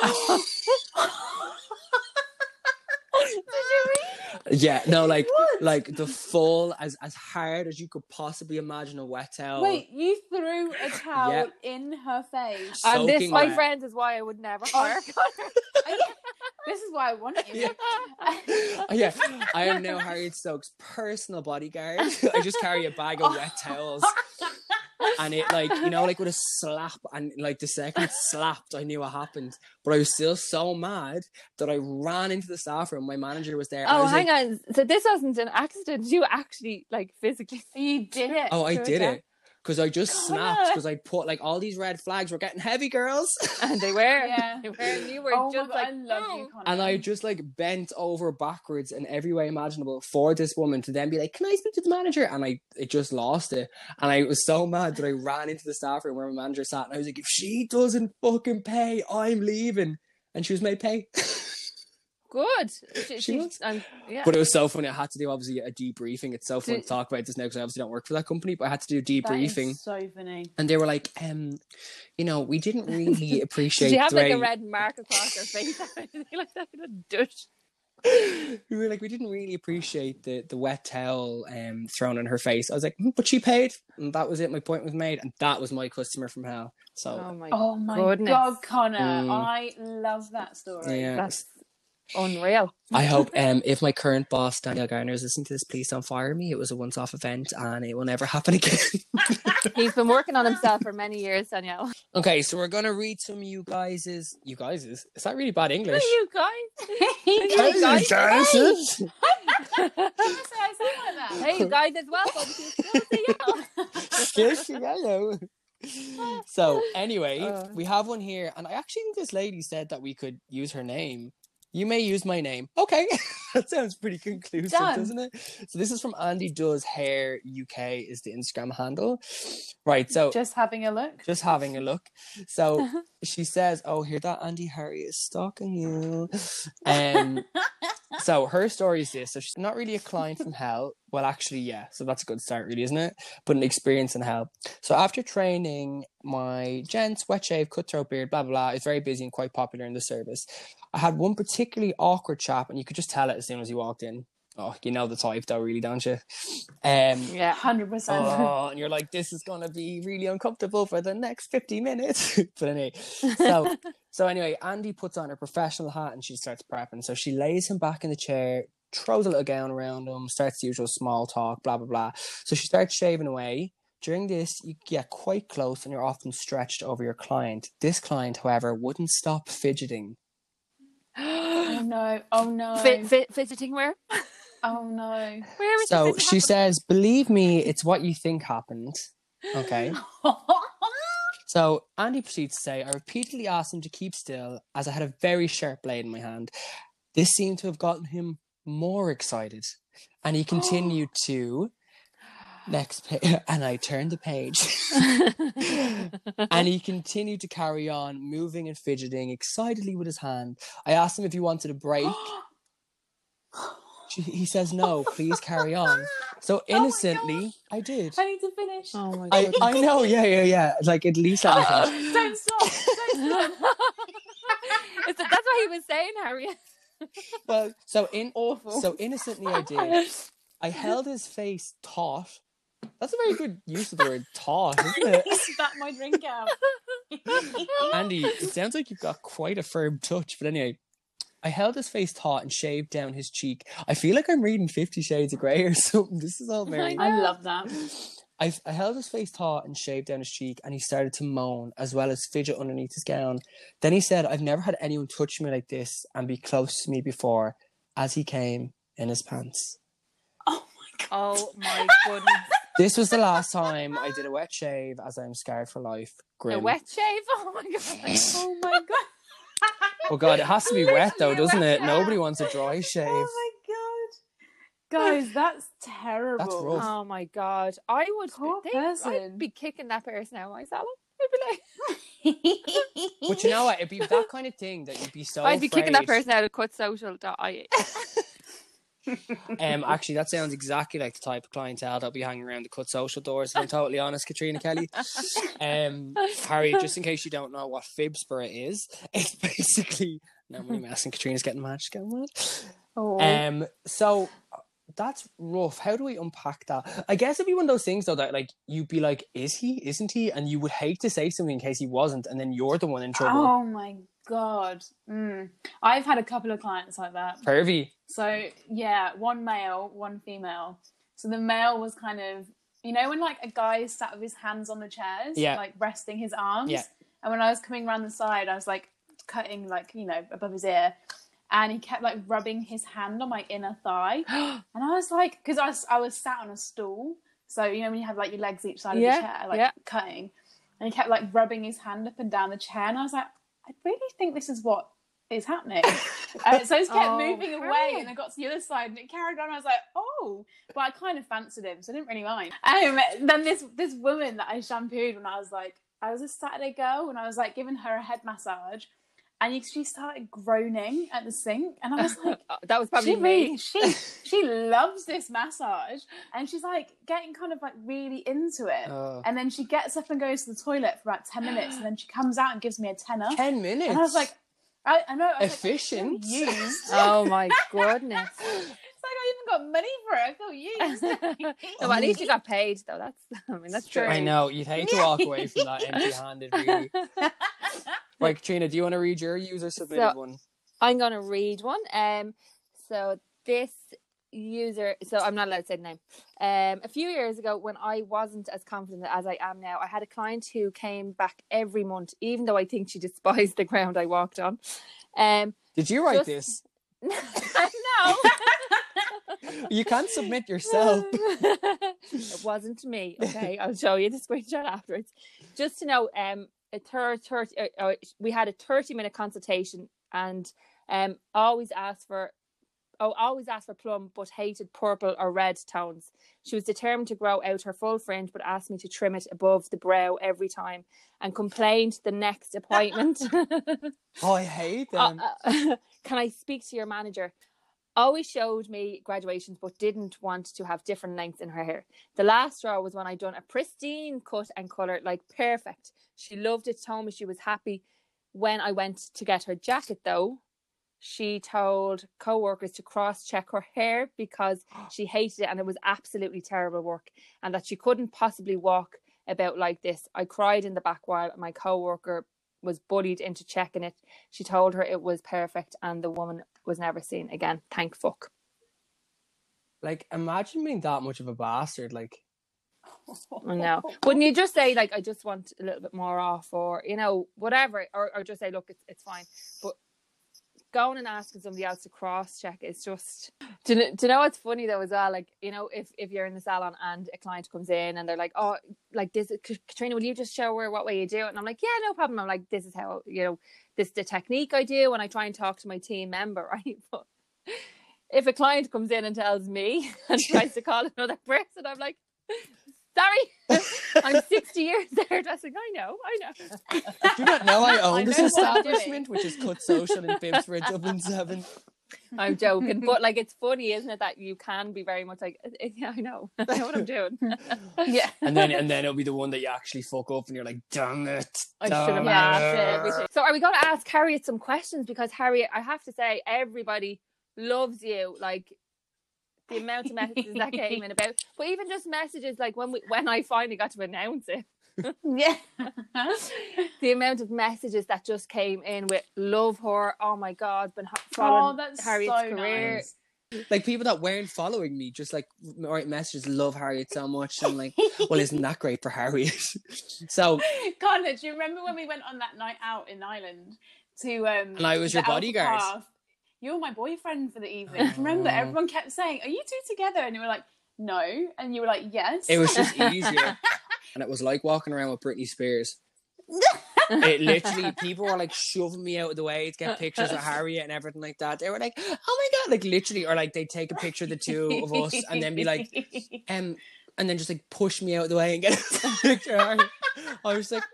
Yeah, no, like What? like the full as as hard as you could possibly imagine a wet towel. Wait, you threw a [sighs] towel Yeah. in her face. And this, Soaking my wet. friends, is why I would never Oh. hire [laughs] Connor. Oh, this is why I wanted you. Oh, [laughs] yeah, I am now Harriet Stokes' personal bodyguard. [laughs] I just carry a bag of wet towels, and it like you know like with a slap, and like the second it slapped, I knew what happened. But I was still so mad that I ran into the staff room. My manager was there. I Oh, was hang like, on. So this wasn't an accident. You actually like physically. You did it. Oh, I did it because I just snapped because I put like all these red flags were getting heavy, girls. [laughs] And they were. Yeah. [laughs] They were. And you were oh just God, like, I love you, Connor. And I just like bent over backwards in every way imaginable for this woman to then be like, "Can I speak to the manager?" And I it just lost it, and I was so [laughs] mad that I ran into the staff room where my manager sat, and I was like, "If she doesn't fucking pay, I'm leaving." And she was made pay. Good. She, She was. um, yeah. but it was so funny. I had to do obviously a debriefing. It's so fun Did- to talk about this now because I obviously don't work for that company, but I had to do a That is debriefing. so funny. And they were like, um, you know, we didn't [laughs] really appreciate Did she have the like a red mark across her face? [laughs] Like that? A douche. we were like, we didn't really appreciate the the wet towel um thrown in her face. I was like, "Mm, but she paid, and that was it. My point was made, and that was my customer from hell. So Oh my Oh my god, Connor! Mm. I love that story. yeah, That's Unreal. I hope [laughs] um, if my current boss, Danielle Garner, is listening to this, please don't fire me. It was a once off event and it will never happen again. [laughs] He's been working on himself for many years, Danielle. okay, so we're going to read some of you guys' You guys' Is that really bad English? you guys. [laughs] Hey, Hey, you guys. guys. Say I sound like that. Hey, you guys as well. folks. Scarce yellow. So anyway, Uh. we have one here, and I actually think this lady said that we could use her name. You may use my name. Okay, [laughs] that sounds pretty conclusive, Done. doesn't it? So this is from Andy Does Hair UK is the Instagram handle, right? So Just having a look. just having a look. So [laughs] she says, "Oh, hear that? Andy Harry is stalking you." Um, [laughs] so her story is this: so she's not really a client from hell. Well, actually, yeah. So that's a good start, really, isn't it? But an experience in hell. So after training my gents, wet shave, cutthroat beard, blah blah blah, is very busy and quite popular in the service. I had one particularly awkward chap, and you could just tell it as soon as he walked in. Oh, you know the type, though, really, don't you? Um, Yeah. Hundred percent. oh, [laughs] and you're like, this is gonna be really uncomfortable for the next 50 minutes. [laughs] but anyway, so [laughs] so anyway, Andy puts on her professional hat and she starts prepping. So she lays him back in the chair, throws a little gown around him, starts the usual small talk, blah blah blah. So she starts shaving away. During this, you get quite close and you're often stretched over your client. This client, however, wouldn't stop fidgeting. [gasps] Oh no! Oh no! Fi- fi- fidgeting where? [laughs] Oh no! Where is So the she says, Believe me, it's what you think happened. Okay. [laughs] So Andy proceeds to say, I repeatedly asked him to keep still as I had a very sharp blade in my hand. This seemed to have gotten him more excited. And he [gasps] continued to next page [laughs] and I turned the page. [laughs] and he continued to carry on, moving and fidgeting excitedly with his hand. I asked him if he wanted a break. [gasps] He says no, please carry on. So [laughs] oh innocently, I did. I need to finish. Oh my god. I know, yeah, yeah, yeah. Like at least let me finish. Don't stop! Don't stop! Is that's what he was saying, Harriet. Well, [laughs] so in Awful. so innocently I did. I held his face taut. That's a very good use of the word taut, isn't it? [laughs] Spat my drink out. [laughs] Andy, it sounds like you've got quite a firm touch, but anyway. I held his face taut and shaved down his cheek. I feel like I'm reading Fifty Shades of Grey or something. This is all very. I love that. I, I held his face taut and shaved down his cheek, and he started to moan as well as fidget underneath his gown. Then he said, I've never had anyone touch me like this and be close to me before, as he came in his pants. Oh my god! Oh my [laughs] goodness. This was the last time I did a wet shave, as I'm scared for life. A wet shave? Oh my god. [laughs] Oh my god! Oh god, it has to be [laughs] wet though, doesn't wet it? shave. Nobody wants a dry oh shave. Oh my god! Guys, that's terrible. That's rough. Oh my god. I would Poor they- person. I'd be kicking that person out myself. I'd be like [laughs] But you know what? It'd be that kind of thing that you'd be so. I'd be kicking that person out of cut social I [laughs] Um, actually, that sounds exactly like the type of clientele that'll be hanging around the cut social doors. If I'm totally honest, Katrina Kelly. [laughs] Um, Harry, just in case you don't know what Phibsborough is, it's basically. No, I'm only messing. Katrina's getting mad. She's getting mad. Oh. Um, so that's rough. How do we unpack that? I guess it'd be one of those things though that like you'd be like, is he? Isn't he? And you would hate to say something in case he wasn't, and then you're the one in trouble. Oh my god. Mm. I've had a couple of clients like that. Pervy. So yeah, one male, one female. So the male was kind of you know when like a guy sat with his hands on the chairs, Yeah. like resting his arms. Yeah. And when I was coming around the side, I was like cutting like, you know, above his ear. And he kept like rubbing his hand on my inner thigh. [gasps] and I was like, because I was, I was sat on a stool. So, you know, when you have like your legs each side Yeah, of the chair, like yeah. cutting. And he kept like rubbing his hand up and down the chair. And I was like, I really think this is what is happening. [laughs] uh, so I kept Oh, moving away and I got to the other side and it carried on. I was like, oh, but I kind of fancied him, so I didn't really mind. Um, then this this woman that I shampooed when I was like, I was a Saturday girl and I was like giving her a head massage, and you- she started groaning at the sink, and I was [laughs] like. Uh, that was probably she me. she she [laughs] loves this massage, and she's like getting kind of like really into it. Oh. And then she gets up and goes to the toilet for about ten minutes, and then she comes out and gives me a tenner. Ten minutes. And I was like, I, I know, I was Efficient. Like, I feel used. [laughs] Oh my goodness. it's like I even got money for it. I feel used. no, at least you got paid though. That's I mean that's true. I know you'd hate to walk away from that empty-handed. Really. [laughs] Right, Trina, do you want to read your user submitted So- one? I'm going to read one. Um, so this user, so I'm not allowed to say the name. Um, a few years ago, when I wasn't as confident as I am now, I had a client who came back every month, even though I think she [laughs] despised the ground I walked on. Um, Did you write Just- this? [laughs] no. You can't submit yourself. it wasn't me. Okay, I'll show you the screenshot afterwards. Just to know, um, a third, 30, uh, uh, we had a thirty-minute consultation, and um, always asked for, oh, always asked for plum, but hated purple or red tones. She was determined to grow out her full fringe, but asked me to trim it above the brow every time, and complained the next appointment. [laughs] Oh, I hate Uh, them. uh, [laughs] can I speak to your manager? Always showed me graduations, but didn't want to have different lengths in her hair. The last straw was when I done a pristine cut and color, like perfect. She loved it. Told me she was happy. When I went to get her jacket, though, she told co-workers to cross-check her hair because [gasps] she hated it and it was absolutely terrible work, and that she couldn't possibly walk about like this. I cried in the back while my co-worker was bullied into checking it. She told her it was perfect and the woman was never seen again. Thank fuck. Like, imagine being that much of a bastard. Like, I know. Wouldn't you just say like I just want a little bit more off or you know, whatever or, or just say, look, it's it's fine. But going and asking somebody else to cross check is just do you, know, do you know what's funny though as well? Like, you know, if if you're in the salon and a client comes in and they're like, Oh, like this Katrina, will you just show her what way you do it? And I'm like, Yeah, no problem. I'm like, this is how you know, this is the technique I do when I try and talk to my team member, [laughs] right? But if a client comes in and tells me [laughs] and tries to call another person, I'm like, sorry, [laughs] I'm 60 years hairdressing. I know, I know. do you not know I [laughs] I own this know what I'm establishment, which is Cut Social in Phibsborough, Dublin 7? I'm joking, but like it's funny, isn't it, that you can be very much like, "Eh, yeah, I know, [laughs] I know what I'm doing. yeah. And then and then it'll be the one that you actually fuck up and you're like, damn it. I should have asked it." everything. So, are we going to ask Harriet some questions? Because Harriet, I have to say, everybody loves you. Like the amount of messages that came in about, but even just messages like when we when I finally got to announce it. [laughs] Yeah. [laughs] the amount of messages that just came in with love her. Oh my god, been following oh, that's Harriet's so career. nice. Like people that weren't following me, just like write messages, love Harriet so much. And like, well, isn't that great for Harriet? [laughs] so, Connor, do you remember when we went on that night out in Ireland to um And I was your Alpha bodyguard. Path? You were my boyfriend for the evening. Remember? Oh. Everyone kept saying, Are you two together? And you were like, No. And you were like, Yes. it was just [laughs] easier. and it was like walking around with Britney Spears. [laughs] it literally people were like shoving me out of the way to get pictures of Harriet and everything like that. They were like, "Oh my god!" Like literally, or like they'd take a picture of the two of us and then be like, [laughs] um, and then just like push me out of the way and get a picture. of Harriet. I was like,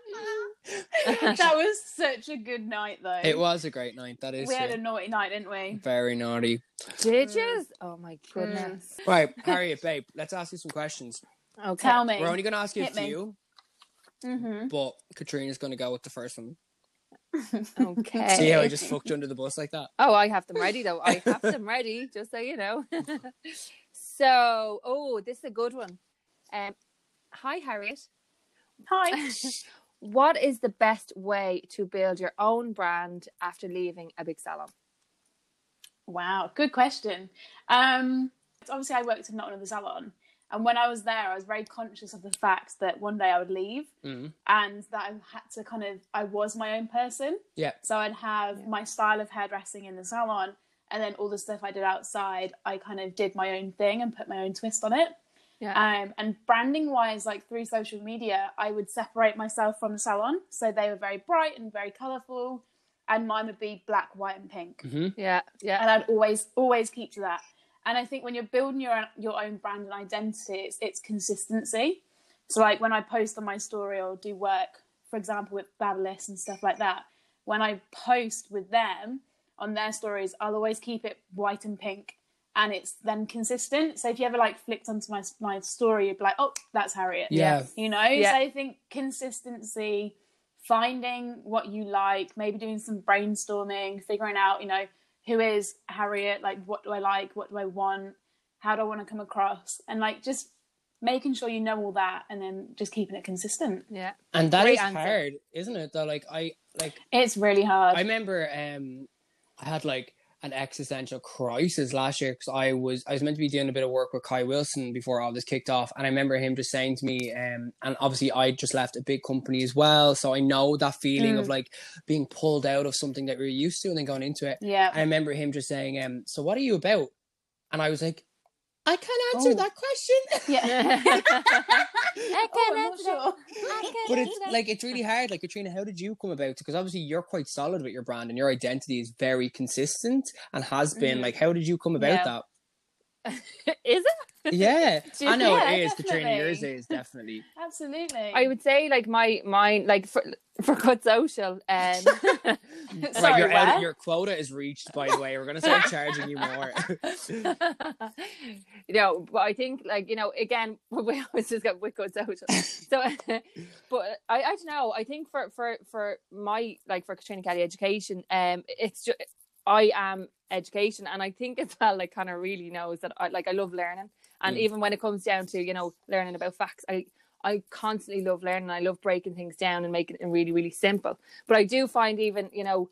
[laughs] that was such a good night though. it was a great night. That is we had true. a naughty night, didn't we? very naughty. Did Mm. you? Oh my goodness. Right, [laughs] Harriet, babe, let's ask you some questions. Okay. Tell me. We're only going to ask you a Hit me. few, Mm-hmm. but Katrina's going to go with the first one. Okay. See how I just fucked you under the bus like that? Oh, I have them ready though. I have them [laughs] ready, just so you know. so, oh, this is a good one. Um, hi, Harriet. Hi. What is the best way to build your own brand after leaving a big salon? Wow, good question. Um, obviously, I worked in not another salon, and when I was there, I was very conscious of the fact that one day I would leave, Mm. and that I had to kind of I was my own person. Yeah. So I'd have Yeah. my style of hairdressing in the salon, and then all the stuff I did outside, I kind of did my own thing and put my own twist on it. Yeah. Um, and branding wise, like through social media, I would separate myself from the salon. So they were very bright and very colourful, and mine would be black, white, and pink hmm yeah, yeah. and I'd always always keep to that. And I think when you're building your own, your own brand and identity, it's, it's consistency. So like when I post on my story or do work, for example, with Babyliss and stuff like that, when I post with them on their stories, I'll always keep it white and pink, and it's then consistent. So if you ever like flicked onto my my story, you'd be like, oh, that's Harriet Yeah. you know Yeah. so i think consistency finding what you like maybe doing some brainstorming figuring out you know who is harriet like what do i like what do i want how do i want to come across and like just making sure you know all that and then just keeping it consistent yeah. And that Great is answer. hard, isn't it? Though, like I like it's really hard I remember um I had like an existential crisis last year because I was I was meant to be doing a bit of work with Kai Wilson before all this kicked off, and I remember him just saying to me, um, and obviously I just left a big company as well, so I know that feeling Mm. of like being pulled out of something that we are used to and then going into it. Yeah. I remember him just saying, um, so what are you about? And I was like, I can't answer Oh. that question. [laughs] Yeah. [laughs] I Oh, I'm not sure. but it's like it's really hard. Like Katrina, how did you come about it? Because obviously you're quite solid with your brand and your identity is very consistent and has been. Mhm. Like, how did you come about Yeah. that? [laughs] is it? Yeah, I know Yeah, it is, Katrina. definitely. Yours is definitely. Absolutely. I would say like my mine like for for Cut Social um Sorry, your where? your quota is reached. By the way, we're gonna start charging you more. [laughs] you know, but I think like you know, again, [laughs] we always just get with Cut Social. So, [laughs] but I, I don't know. I think for for for my like for Katrina Kelly education, um, it's just I am education, and I think as well, like kind of really knows that I like I love learning, and Mm. even when it comes down to you know learning about facts, I. I constantly love learning. I love breaking things down and making it really, really simple. But I do find even, you know,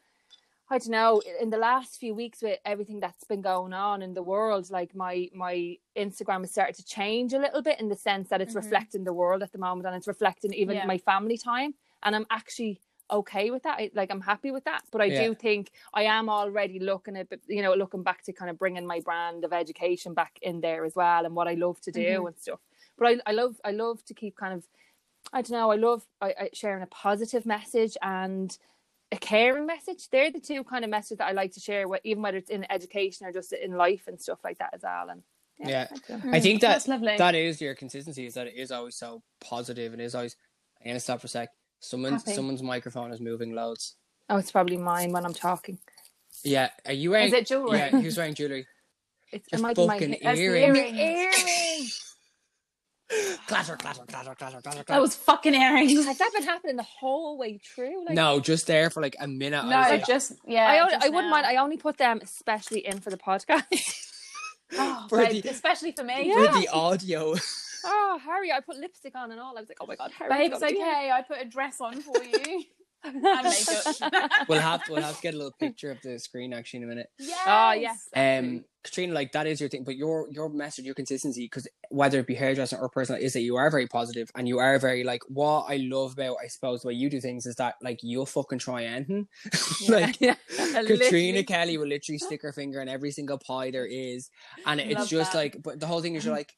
I don't know, in the last few weeks with everything that's been going on in the world, like my my Instagram has started to change a little bit in the sense that it's Mhm. reflecting the world at the moment and it's reflecting even Yeah. my family time. And I'm actually okay with that. I, like I'm happy with that. But I Yeah. do think I am already looking at, you know, looking back to kind of bringing my brand of education back in there as well and what I love to do Mhm. and stuff. But I, I love I love to keep kind of I don't know. I love I, I, sharing a positive message and a caring message. They're the two kind of messages that I like to share, wh- even whether it's in education or just in life and stuff like that as well. And Yeah. I. I think that Mm, That's lovely. that is your consistency. Is that it is always so positive and is always. I'm gonna stop for a sec. Someone's Happy. someone's microphone is moving loads. oh, it's probably mine when I'm talking. Yeah, are you wearing? Is it jewelry? Yeah, who's wearing jewelry? It's Just it might be my fucking ha- [laughs] [laughs] That's the earrings. earrings. earrings. Clatter, clatter, clatter, clatter, clatter, That was fucking earrings. Has that been happening the whole way through? Like, no, just there for like a minute. No, I was like, just yeah. I, only, just I wouldn't now. mind. I only put them especially in for the podcast. [laughs] Oh, For babe, the- especially for me. Yeah. for the audio. oh, Harry, I put lipstick on and all. I was like, oh my god, Harry. Babe, it's okay. I put a dress on for you. [laughs] and that. makeup. we'll have to we'll have to get a little picture of the screen actually in a minute. Yeah. Oh, yes. Um, Katrina, like that is your thing, but your your message, your consistency, because whether it be hairdressing or personal, is that you are very positive and you are very like. What I love about, I suppose, the way you do things is that like you'll fucking try anything. [laughs] like yeah, [laughs] Katrina. Kelly will literally stick her finger in every single pie there is, and it's Love just that. like. But the whole thing is, you're [clears throat] like,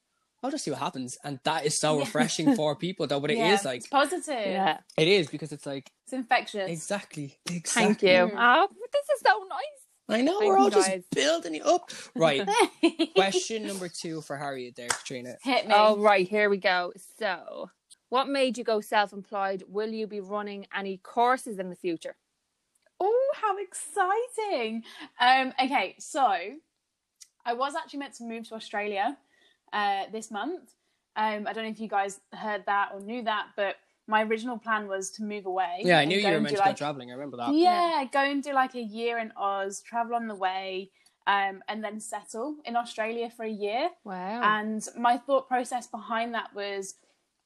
I'll just see what happens, and that is so [laughs] Yeah. refreshing for people, though. But it is Yeah, like it's positive. Yeah, it is because it's like It's infectious. exactly, exactly. thank you. Oh, this is so nice. I know Thank we're you, all just building it up. Right. [laughs] Question number two for Harriet there, Katrina. [laughs] Hit me. All right, here we go. So, what made you go self employed? Will you be running any courses in the future? Oh, how exciting! Um, okay, so I was actually meant to move to Australia uh, this month. Um, I don't know if you guys heard that or knew that, but my original plan was to move away. Yeah, I knew you were and meant do, to go traveling. I remember that. Yeah, go and do like a year in Oz, travel on the way, um, and then settle in Australia for a year. Wow. And my thought process behind that was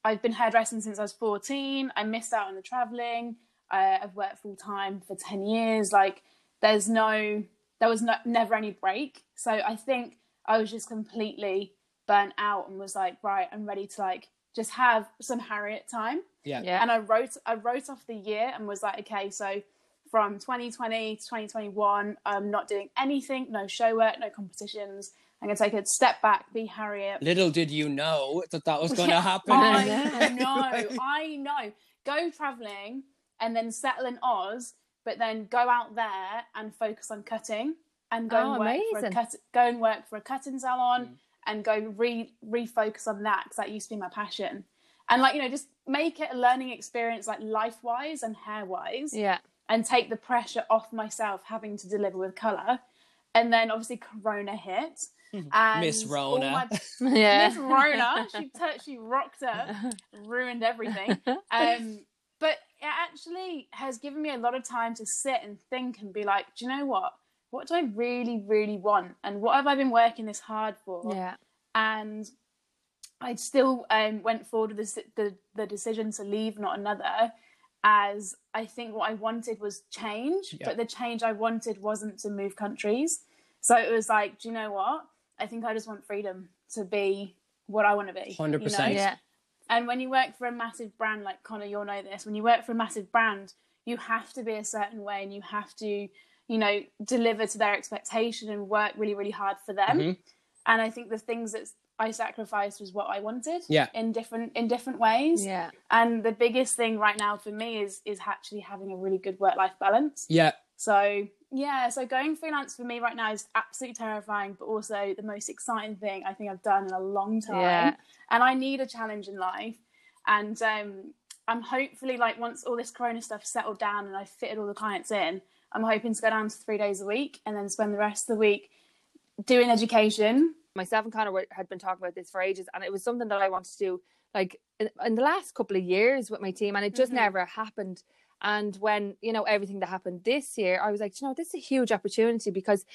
I've been hairdressing since I was 14. I missed out on the traveling. Uh, I've worked full time for 10 years. Like, there's no, there was no, never any break. So I think I was just completely burnt out and was like, right, I'm ready to like just have some Harriet time Yeah. yeah. and I wrote I wrote off the year and was like, okay, so from 2020 to 2021, I'm not doing anything, no show work, no competitions. I'm gonna take a step back, be Harriet. Little did you know that that was going [laughs] to happen. I know, I know. Go traveling and then settle in Oz, but then go out there and focus on cutting and go Oh, and work for a cut, go and work for a cutting salon Mm. And go re refocus on that because that used to be my passion. And like you know, just make it a learning experience, like life wise and hair wise, yeah. and take the pressure off myself having to deliver with color. And then obviously Corona hit, and Miss all Rona. my- [laughs] Yeah. Miss Rona, she [laughs] t- she rocked her, ruined everything. [laughs] Um, but it actually has given me a lot of time to sit and think and be like, do you know what? What do I really, really want? And what have I been working this hard for? yeah. And I still um, went forward with the, the the decision to leave, not another. as I think what I wanted was change, Yeah. but the change I wanted wasn't to move countries. So it was like, do you know what? I think I just want freedom to be what I want to be. 100%. know? Yeah. And when you work for a massive brand, like Connor, you'll know this. When you work for a massive brand, you have to be a certain way, and you have to, you know, deliver to their expectation and work really, really hard for them. Mhm. And I think the things that I sacrificed was what I wanted. Yeah. In different in different ways. Yeah. And the biggest thing right now for me is is actually having a really good work life balance. Yeah. So yeah, so going freelance for me right now is absolutely terrifying, but also the most exciting thing I think I've done in a long time. Yeah. And I need a challenge in life. And um, I'm hopefully like once all this Corona stuff settled down and I've fitted all the clients in, I'm hoping to go down to three days a week and then spend the rest of the week doing education. myself and Connor had been talking about this for ages, and it was something that I wanted to do like in, the last couple of years with my team, and it just Mhm. never happened. And when you know everything that happened this year, I was like, you know, this is a huge opportunity because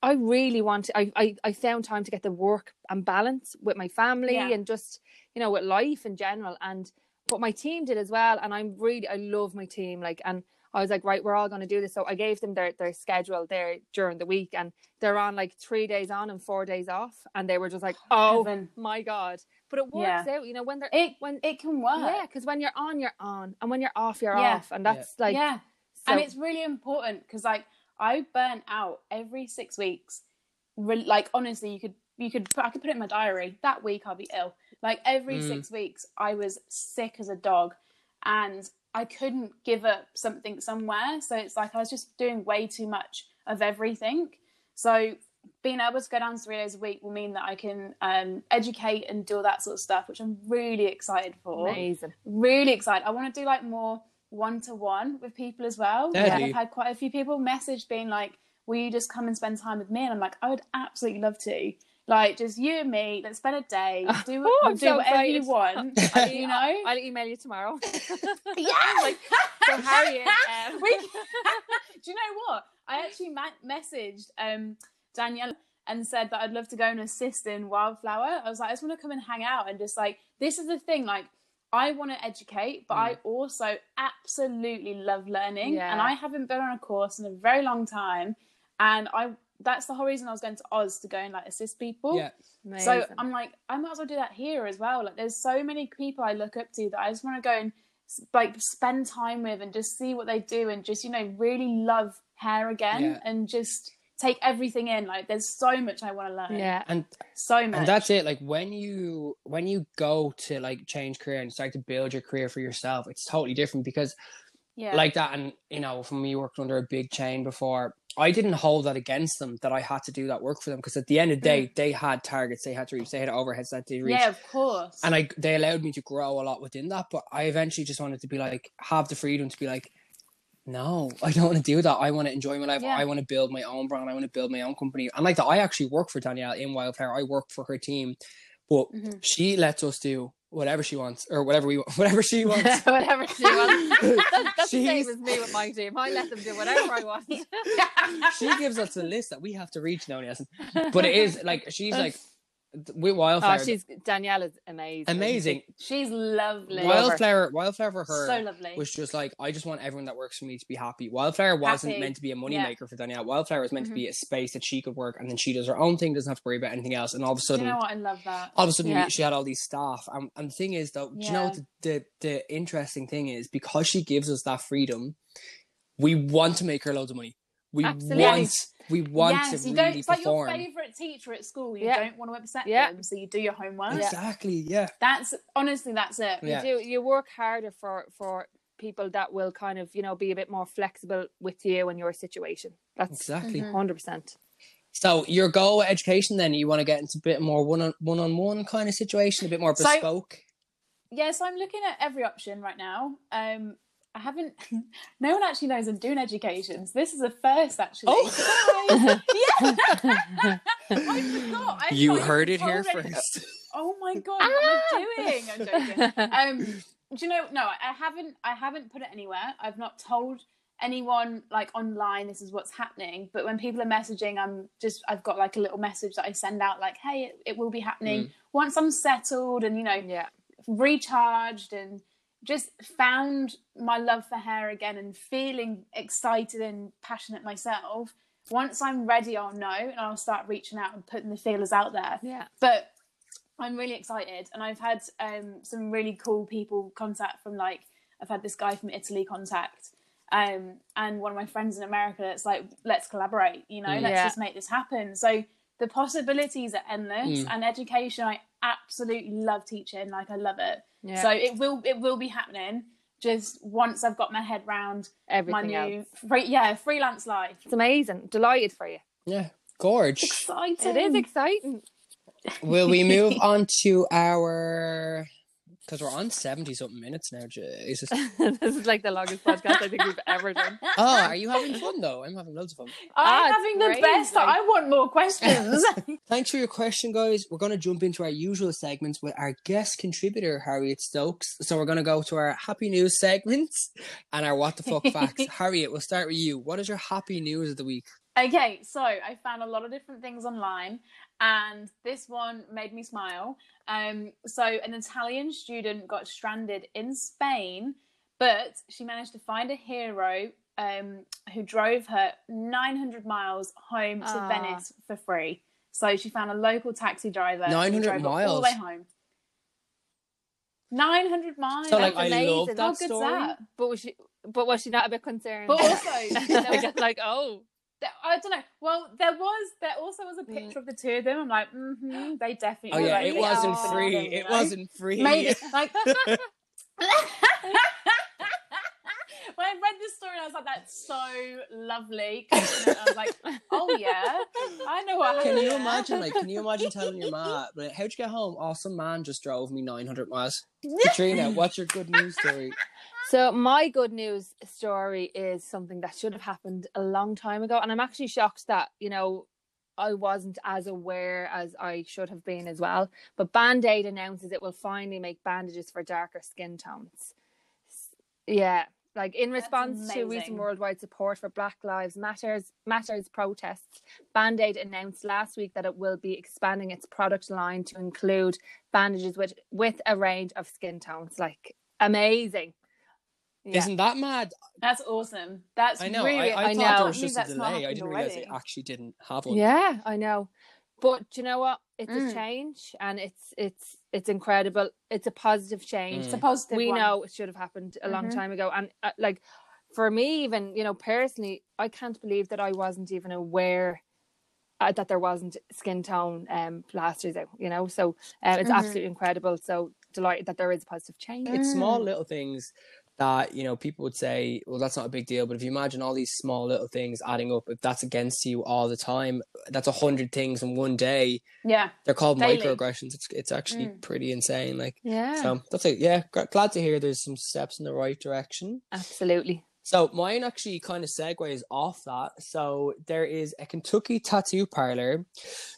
I really want. To, I, I I found time to get the work and balance with my family Yeah. and just you know with life in general, and what my team did as well. And I'm really I love my team, like and. I was like, right, we're all going to do this. So I gave them their, their schedule there during the week, and they're on like three days on and four days off, and they were just like, oh Heaven. my god! But it works Yeah. out, you know, when they're It when it can work. yeah, because when you're on, you're on, and when you're off, you're Yeah. off, and that's like yeah. so, and it's really important because like I burn out every six weeks. Re- like honestly, you could you could put, I could put it in my diary. That week I'll be ill. Like every Mm. six weeks, I was sick as a dog, and I couldn't give up something somewhere. So it's like I was just doing way too much of everything. So being able to go down three days a week will mean that I can um, educate and do all that sort of stuff, which I'm really excited for amazing. really excited. I want to do like more one to one with people as well. Yeah, I've had quite a few people message being like, "Will you just come and spend time with me?" And I'm like, "I would absolutely love to." Like just you and me, let's spend a day, [laughs] do, Oh, do so whatever excited. [laughs] you want, I'll, you know. I'll email you tomorrow. [laughs] yeah, like, so Harriet, um, we, do you know what? I actually ma- messaged um, Danielle and said that I'd love to go and assist in Wildflower. I was like, I just want to come and hang out and just like, this is the thing, like, I want to educate, but I also absolutely love learning. Yeah. And I haven't been on a course in a very long time. And I that's the whole reason I was going to Oz to go and like assist people. Yeah. So. I'm like, I might as well do that here as well. Like, there's so many people I look up to that I just want to go and like spend time with and just see what they do and just you know really love hair again Yeah. and just take everything in. Like, there's so much I want to learn. yeah, And so much. and that's it. Like when you when you go to like change career and start to build your career for yourself, it's totally different because yeah, like that and you know from me working under a big chain before i didn't hold that against them that i had to do that work for them because at the end of the day they had targets they had to reach they had overheads that they reach Mm. yeah, of course. and i they allowed me to grow a lot within that but i eventually just wanted to be like have the freedom to be like no i don't want to do that i want to enjoy my life Yeah. i want to build my own brand i want to build my own company and like that i actually work for danielle in wildflower i work for her team but Mhm. she lets us do whatever she wants or whatever we [laughs] whatever she [laughs] wants whatever she wants. That, that's the same as me with my team. I let them do whatever I want. [laughs] she gives us a list that we have to reach now. But it is like she's like with Wildflower. Oh, she's Danielle is amazing. amazing. She's lovely. Wildflower, Wildflower for her so lovely. was just like I just want everyone that works for me to be happy. Wildflower wasn't Happy. meant to be a moneymaker Yeah. for Danielle. Wildflower was meant Mhm. to be a space that she could work, and then she does her own thing, doesn't have to worry about anything else. And all of a sudden, you know what? I love that. all of a sudden, Yeah. she had all these staff. And, and the thing is, though, do you know what the, the the interesting thing is because she gives us that freedom, we want to make her loads of money. We Absolutely. want we want yes, to you don't. really It's like your favorite teacher at school. You Yeah. don't want to upset Yeah. them, so you do your homework. Exactly. Yeah. That's honestly, that's it. You Yeah. do. You work harder for for people that will kind of you know be a bit more flexible with you and your situation. That's Exactly. Mhm. hundred percent. So your goal with education then you want to get into a bit more one on one on one kind of situation, a bit more So- bespoke. Yeah, so I'm looking at every option right now. Um, I haven't. [laughs] No one actually knows I'm doing education, so this is a first actually. Oh. Surprise! [laughs] yeah. [laughs] I forgot. I you heard it here already- first. Oh my god, what am I doing? I'm joking. Um, do you know? No, I haven't. I haven't put it anywhere. I've not told anyone like online this is what's happening. But when people are messaging, I'm just. I've got like a little message that I send out, like, "Hey, it, it will be happening Mm. once I'm settled and you know yeah. recharged and just found my love for hair again and feeling excited and passionate myself. Once I'm ready, I'll know and I'll start reaching out and putting the feelers out there. Yeah. But I'm really excited, and I've had um, some really cool people contact from like I've had this guy from Italy contact, um, and one of my friends in America. It's like let's collaborate, you know, let's Yeah. just make this happen. So the possibilities are endless, Mm. and education. I absolutely love teaching, like I love it. Yeah. So it will it will be happening. Just once I've got my head round Everything my new else. free, yeah freelance life. It's amazing. Delighted for you. Yeah, gorge. Exciting. It is exciting. Will we move [laughs] on to our? Because we're on seventy something minutes now. Jesus. [laughs] this is like the longest podcast I think we've ever done. [laughs] Oh, are you having fun though? I'm having loads of fun. I'm Ah, having the great, best. like- I want more [laughs] questions. Thanks for your question, guys. We're going to jump into our usual segments with our guest contributor, Harriet Stokes. So we're going to go to our happy news segments and our what the fuck facts. Harriet, we'll start with you. What is your happy news of the week? Okay, so I found a lot of different things online, and this one made me smile. Um, so, an Italian student got stranded in Spain, but she managed to find a hero um, who drove her 900 miles home to Ah. Venice for free. So, she found a local taxi driver. 900 drove her all the way home. 900 miles. So, like, That's I love amazing. that How good's story. that? But was she? But was she not a bit concerned? But also, [laughs] like, [laughs] like, oh, There- I don't know. Well, there was there also was a picture of the two of them. I'm like, mm-hmm, [gasps] they definitely. Oh, were, yeah, like, it wasn't alpha free. thing, you It know? wasn't free. Maybe [laughs] like. [laughs] when I read this story, I was like, "That's so lovely." I was like, "Oh yeah, I know what." Can you imagine, like, can you imagine telling your mom, [laughs] like, how'd you get home? Oh, some man just drove me 900 miles. Katrina, what's your good news story? So my good news story is something that should have happened a long time ago, and I'm actually shocked that you know I wasn't as aware as I should have been as well. But Band Aid announces it will finally make bandages for darker skin tones. Yeah, like in response to recent worldwide support for Black Lives Matters Matters protests, Band Aid announced last week that it will be expanding its product line to include bandages with with a range of skin tones. Like amazing. Yeah. Isn't that mad? That's awesome. That's I know. Really, I, I, I thought know. there was just think a that's not delay. I didn't realize already. it actually didn't have one. Yeah, I know. But do you know what? It's a Mm. change and it's it's it's incredible. It's a positive change. Mm. it's a positive. We one. know it should have happened a long Mhm. time ago and uh, like for me even, you know, personally, I can't believe that I wasn't even aware uh, that there wasn't skin tone um plasters out, you know. So uh, it's Mhm. absolutely incredible. So delighted that there is a positive change. It's small Mm. little things that, you know, people would say, well, that's not a big deal. But if you imagine all these small little things adding up, if that's against you all the time, that's a hundred things in one day. Yeah. They're called Daily. microaggressions. It's it's actually Mm. pretty insane. Like, Yeah. so that's it. Yeah, glad to hear there's some steps in the right direction. absolutely. So mine actually kind of segues off that. So there is a Kentucky tattoo parlor.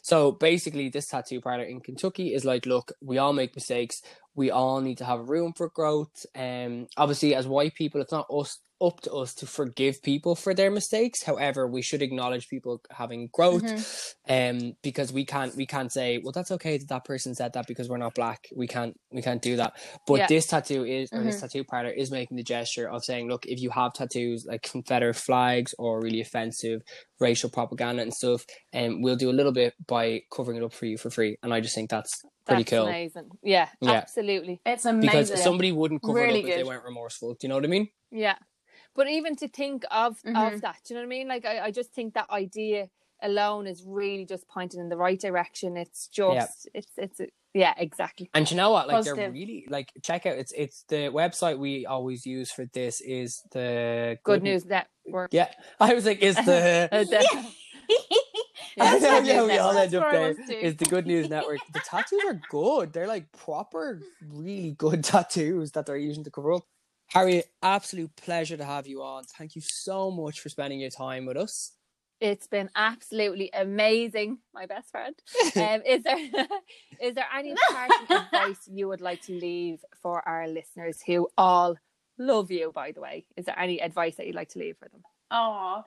So basically, this tattoo parlor in Kentucky is like, look, we all make mistakes. We all need to have room for growth. Um, obviously, as white people, it's not us up to us to forgive people for their mistakes. However, we should acknowledge people having growth. Um, because we can't we can't say, well, that's okay that that person said that because we're not black. We can't we can't do that. But Yeah. this tattoo is or this tattoo parlor is making the gesture of saying, look, if you have tattoos like Confederate flags or really offensive racial propaganda and stuff, and um, we'll do a little bit by covering it up for you for free. And I just think that's pretty That's cool amazing. Yeah, Yeah. absolutely. It's amazing. because somebody wouldn't cover Really it up if they weren't remorseful. Do you know what I mean? Yeah. But even to think of Mhm. of that, do you know what I mean? Like I, I just think that idea alone is really just pointing in the right direction. It's just it's it's yeah, exactly. And you know what? Like they're really like check out. It's it's the website we always use for this is the Good news network. Yeah, [laughs] I was like, is the [laughs] the- [laughs] I know, yeah, we all end up there. Is the Good News Network. The tattoos are good. They're like proper, really good tattoos that they're using to cover up. Harry, absolute pleasure to have you on. Thank you so much for spending your time with us. It's been absolutely amazing, my best friend. [laughs] Um, is there [laughs] is there any [laughs] parting advice you would like to leave for our listeners who all love you? By the way, is there any advice that you'd like to leave for them? Oh,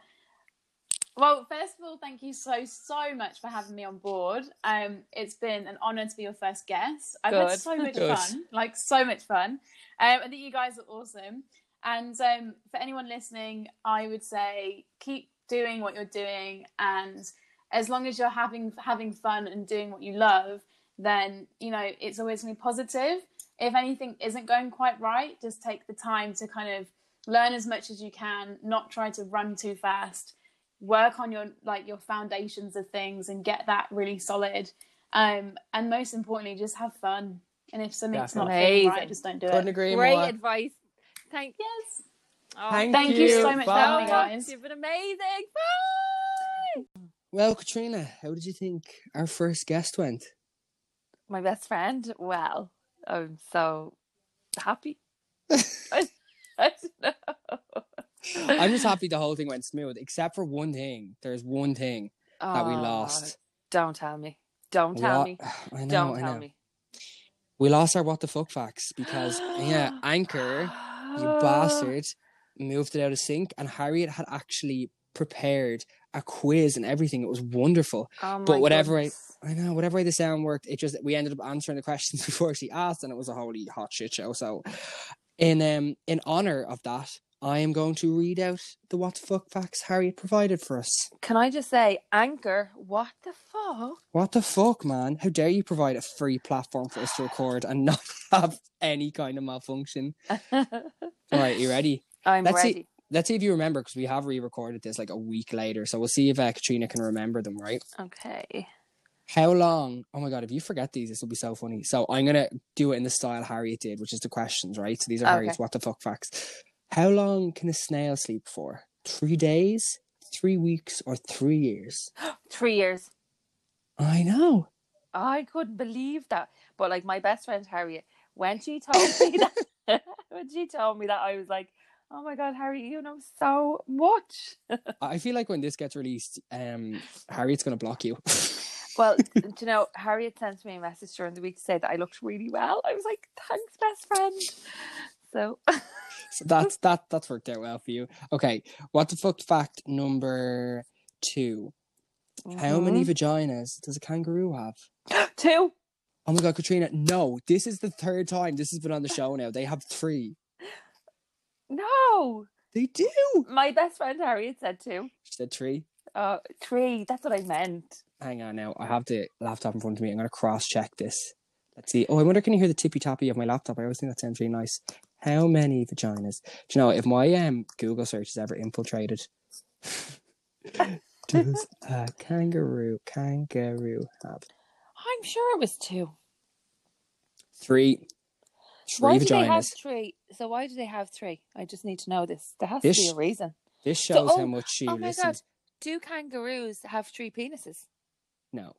Well, first of all, thank you so so much for having me on board. Um, it's been an honour to be your first guest. I've had so much Good. fun, like so much fun. Um, I think you guys are awesome. And um, for anyone listening, I would say keep doing what you're doing, and as long as you're having having fun and doing what you love, then you know it's always going to be positive. If anything isn't going quite right, just take the time to kind of learn as much as you can, not try to run too fast work on your like your foundations of things and get that really solid um and most importantly just have fun and if something's not feeling right just don't do Couldn't it agree Great more. advice. Thank yes oh, Thank thank you, you. so much for having me guys You've been amazing. Bye. Well, Katrina, how did you think our first guest went? My best friend. Well, I'm so happy. [laughs] [laughs] I, I don't know. I'm just [laughs] happy the whole thing went smooth, except for one thing. There's one thing that we Oh, lost. Don't tell me. Don't tell What- me. [sighs] I know, Don't I tell know. me. We lost our what the fuck facts because yeah, [gasps] Anchor, you bastard, moved it out of sync, and Harriet had actually prepared a quiz and everything. It was wonderful. Oh But whatever I- I know, whatever way the sound worked, it just we ended up answering the questions [laughs] before she asked, and it was a holy hot shit show. So, in um in honor of that, I am going to read out the what the fuck facts Harriet provided for us. Can I just say, Anchor? What the fuck? What the fuck, man? How dare you provide a free platform for us to record and not [laughs] have any kind of malfunction? All [laughs] right, you ready? I'm Let's see- ready. Let's see if you remember because we have re-recorded this like a week later. So we'll see if uh, Katrina can remember them, right? Okay. How long? Oh my god, if you forget these, this will be so funny. So I'm gonna do it in the style Harriet did, which is the questions, right? So these are Okay. Harriet's what the fuck facts. How long can a snail sleep for? Three days, three weeks, or three years? [gasps] Three years. I know. I couldn't believe that. But like my best friend Harriet, when she told me [laughs] that, [laughs] when she told me that, I was like, "Oh my god, Harry, you know so much." [laughs] I feel like when this gets released, um, Harriet's gonna block you. Well, do you know, Harriet sent me a message during the week to say that I looked really well. I was like, "Thanks, best friend." So, so [laughs] that's that that's worked out well for you. Okay, what the fuck fact number two? How many Mhm. vaginas does a kangaroo have? [gasps] two? Oh my god, Katrina, no, this is the third time this has been on the show now. They have three. No, They do. my best friend Harriet said two. She said three. Uh, three. That's what I meant. Hang on now. I have the laptop in front of me. I'm gonna cross check this. Let's see. Oh, I wonder can you hear the tippy tappy of my laptop? I always think that sounds really nice. How many vaginas? Do you know if my um Google search is ever infiltrated? [laughs] Does a kangaroo kangaroo have I'm sure it was two. three? Three why do they have three? So why do they have three? I just need to know this. There has This- to be a reason. This So- shows how oh, much she oh my listened. god, do kangaroos have three penises? No.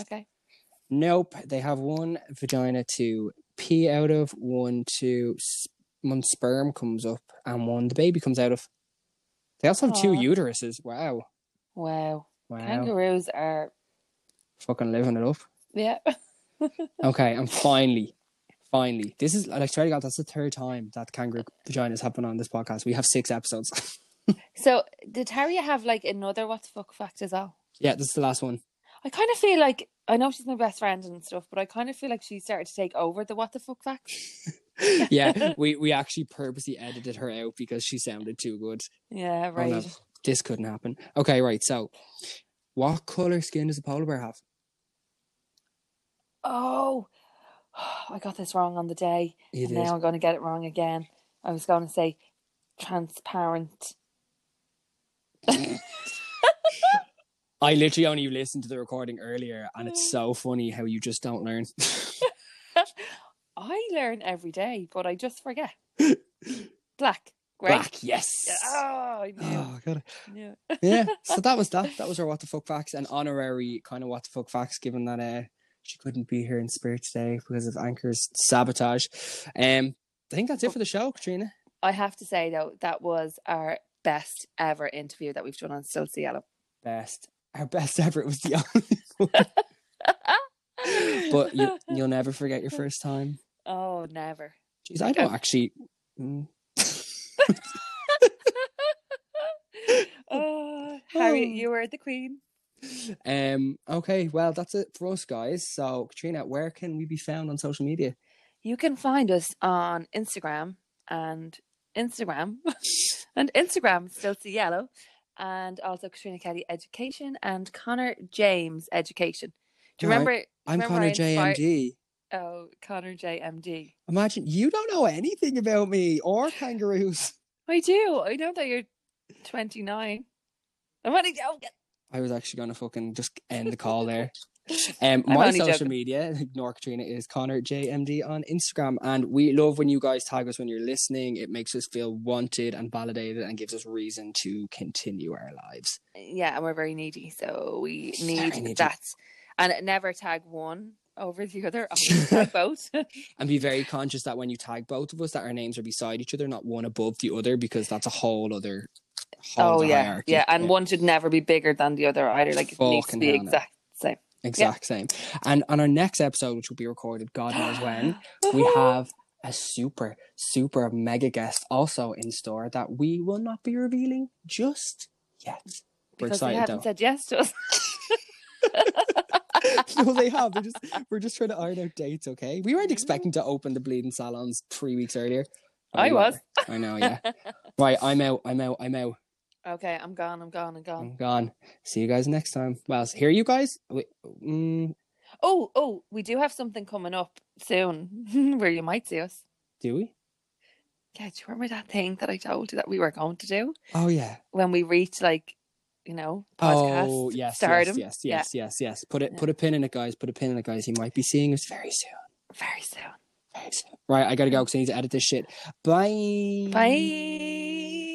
Okay. Nope. They have one vagina to pee out of, one to one sperm comes up, and one the baby comes out of. They also have two uteruses. Wow. Wow. Wow. Kangaroos are Fucking living it up. yeah. [laughs] Okay, and finally, finally, this is like swear to God, that's the third time that kangaroo vaginas have been on this podcast. We have six episodes. [laughs] so did Harriet have like another what the fuck fact as well? yeah, this is the last one. I kind of feel like I know she's my best friend and stuff, but I kind of feel like she started to take over the what the fuck fact. [laughs] Yeah, [laughs] we we actually purposely edited her out because she sounded too good. Yeah, Oh, no, right. this couldn't happen. Okay, right. So, what color skin does a polar bear have? Oh, [sighs] I got this wrong on the day. You and did. now I'm going to get it wrong again. I was going to say transparent. [laughs] I literally only listened to the recording earlier, and it's so funny how you just don't learn. [laughs] I learn every day, but I just forget. [laughs] Black. Great. Black, yes. Oh, I knew. Oh, God. knew. [laughs] yeah so that was that that was our what the fuck facts an honorary kind of what the fuck facts given that uh she couldn't be here in spirit today because of anchor's sabotage um i think that's it for the show katrina I have to say though, that was our best ever interview that we've done on Still Cielo. best our best it was the only one but you, [laughs] you'll never forget your first time oh, never. Jeez, i don't actually mm. oh, [laughs] Harriet, you were the queen. Um. Okay. Well, that's it for us, guys. So, Katrina, where can we be found on social media? You can find us on Instagram and Instagram [laughs] and Instagram still see yellow and also Katrina Kelly Education and Connor James Education. Do you No, remember? I'm remember Connor I inspired- JMD. Oh, Connor JMD. Imagine you don't know anything about me or kangaroos. [laughs] I do. I know that you're 29. I'm only joking. I was actually gonna fucking just end the call there. [laughs] [laughs] Um, my social joking. media, [laughs] ignore Katrina, is Connor JMD on Instagram, and we love when you guys tag us when you're listening. It makes us feel wanted and validated, and gives us reason to continue our lives. Yeah, and we're very needy, so we need needy. that. And never tag one over the other. [laughs] Tag both. And be very conscious that when you tag both of us, that our names are beside each other, not one above the other, because that's a whole other. Whole oh yeah, hierarchy. yeah, and one should never be bigger than the other either. Like it needs to be exact. Exact same. same. And on our next episode, which will be recorded, God knows when, [gasps] we have a super, super mega guest also in store that we will not be revealing just yet. We're because they haven't though. said yes to us. [laughs] no, they have. They're just [laughs] we're just trying to iron out dates, okay? We weren't mm-hmm. expecting to open the bleeding salons three weeks earlier. but I was. I know, yeah. [laughs] right, I'm out, I'm out, I'm out. Okay, I'm gone. I'm gone. I'm gone. I'm gone. See you guys next time. Well, here you guys. Wait, mm, Oh, oh, we do have something coming up soon [laughs] where you might see us. do we? Yeah, do you remember that thing that I told you that we were going to do Oh yeah. when we reach like, you know, podcast Oh yes, stardom? yes, yes, Yeah. yes, yes, yes. Put it, Yeah. put a pin in it, guys. Put a pin in it, guys. He might be seeing us very soon. Very soon. Very soon. Right, I gotta go because I need to edit this shit. Bye. Bye.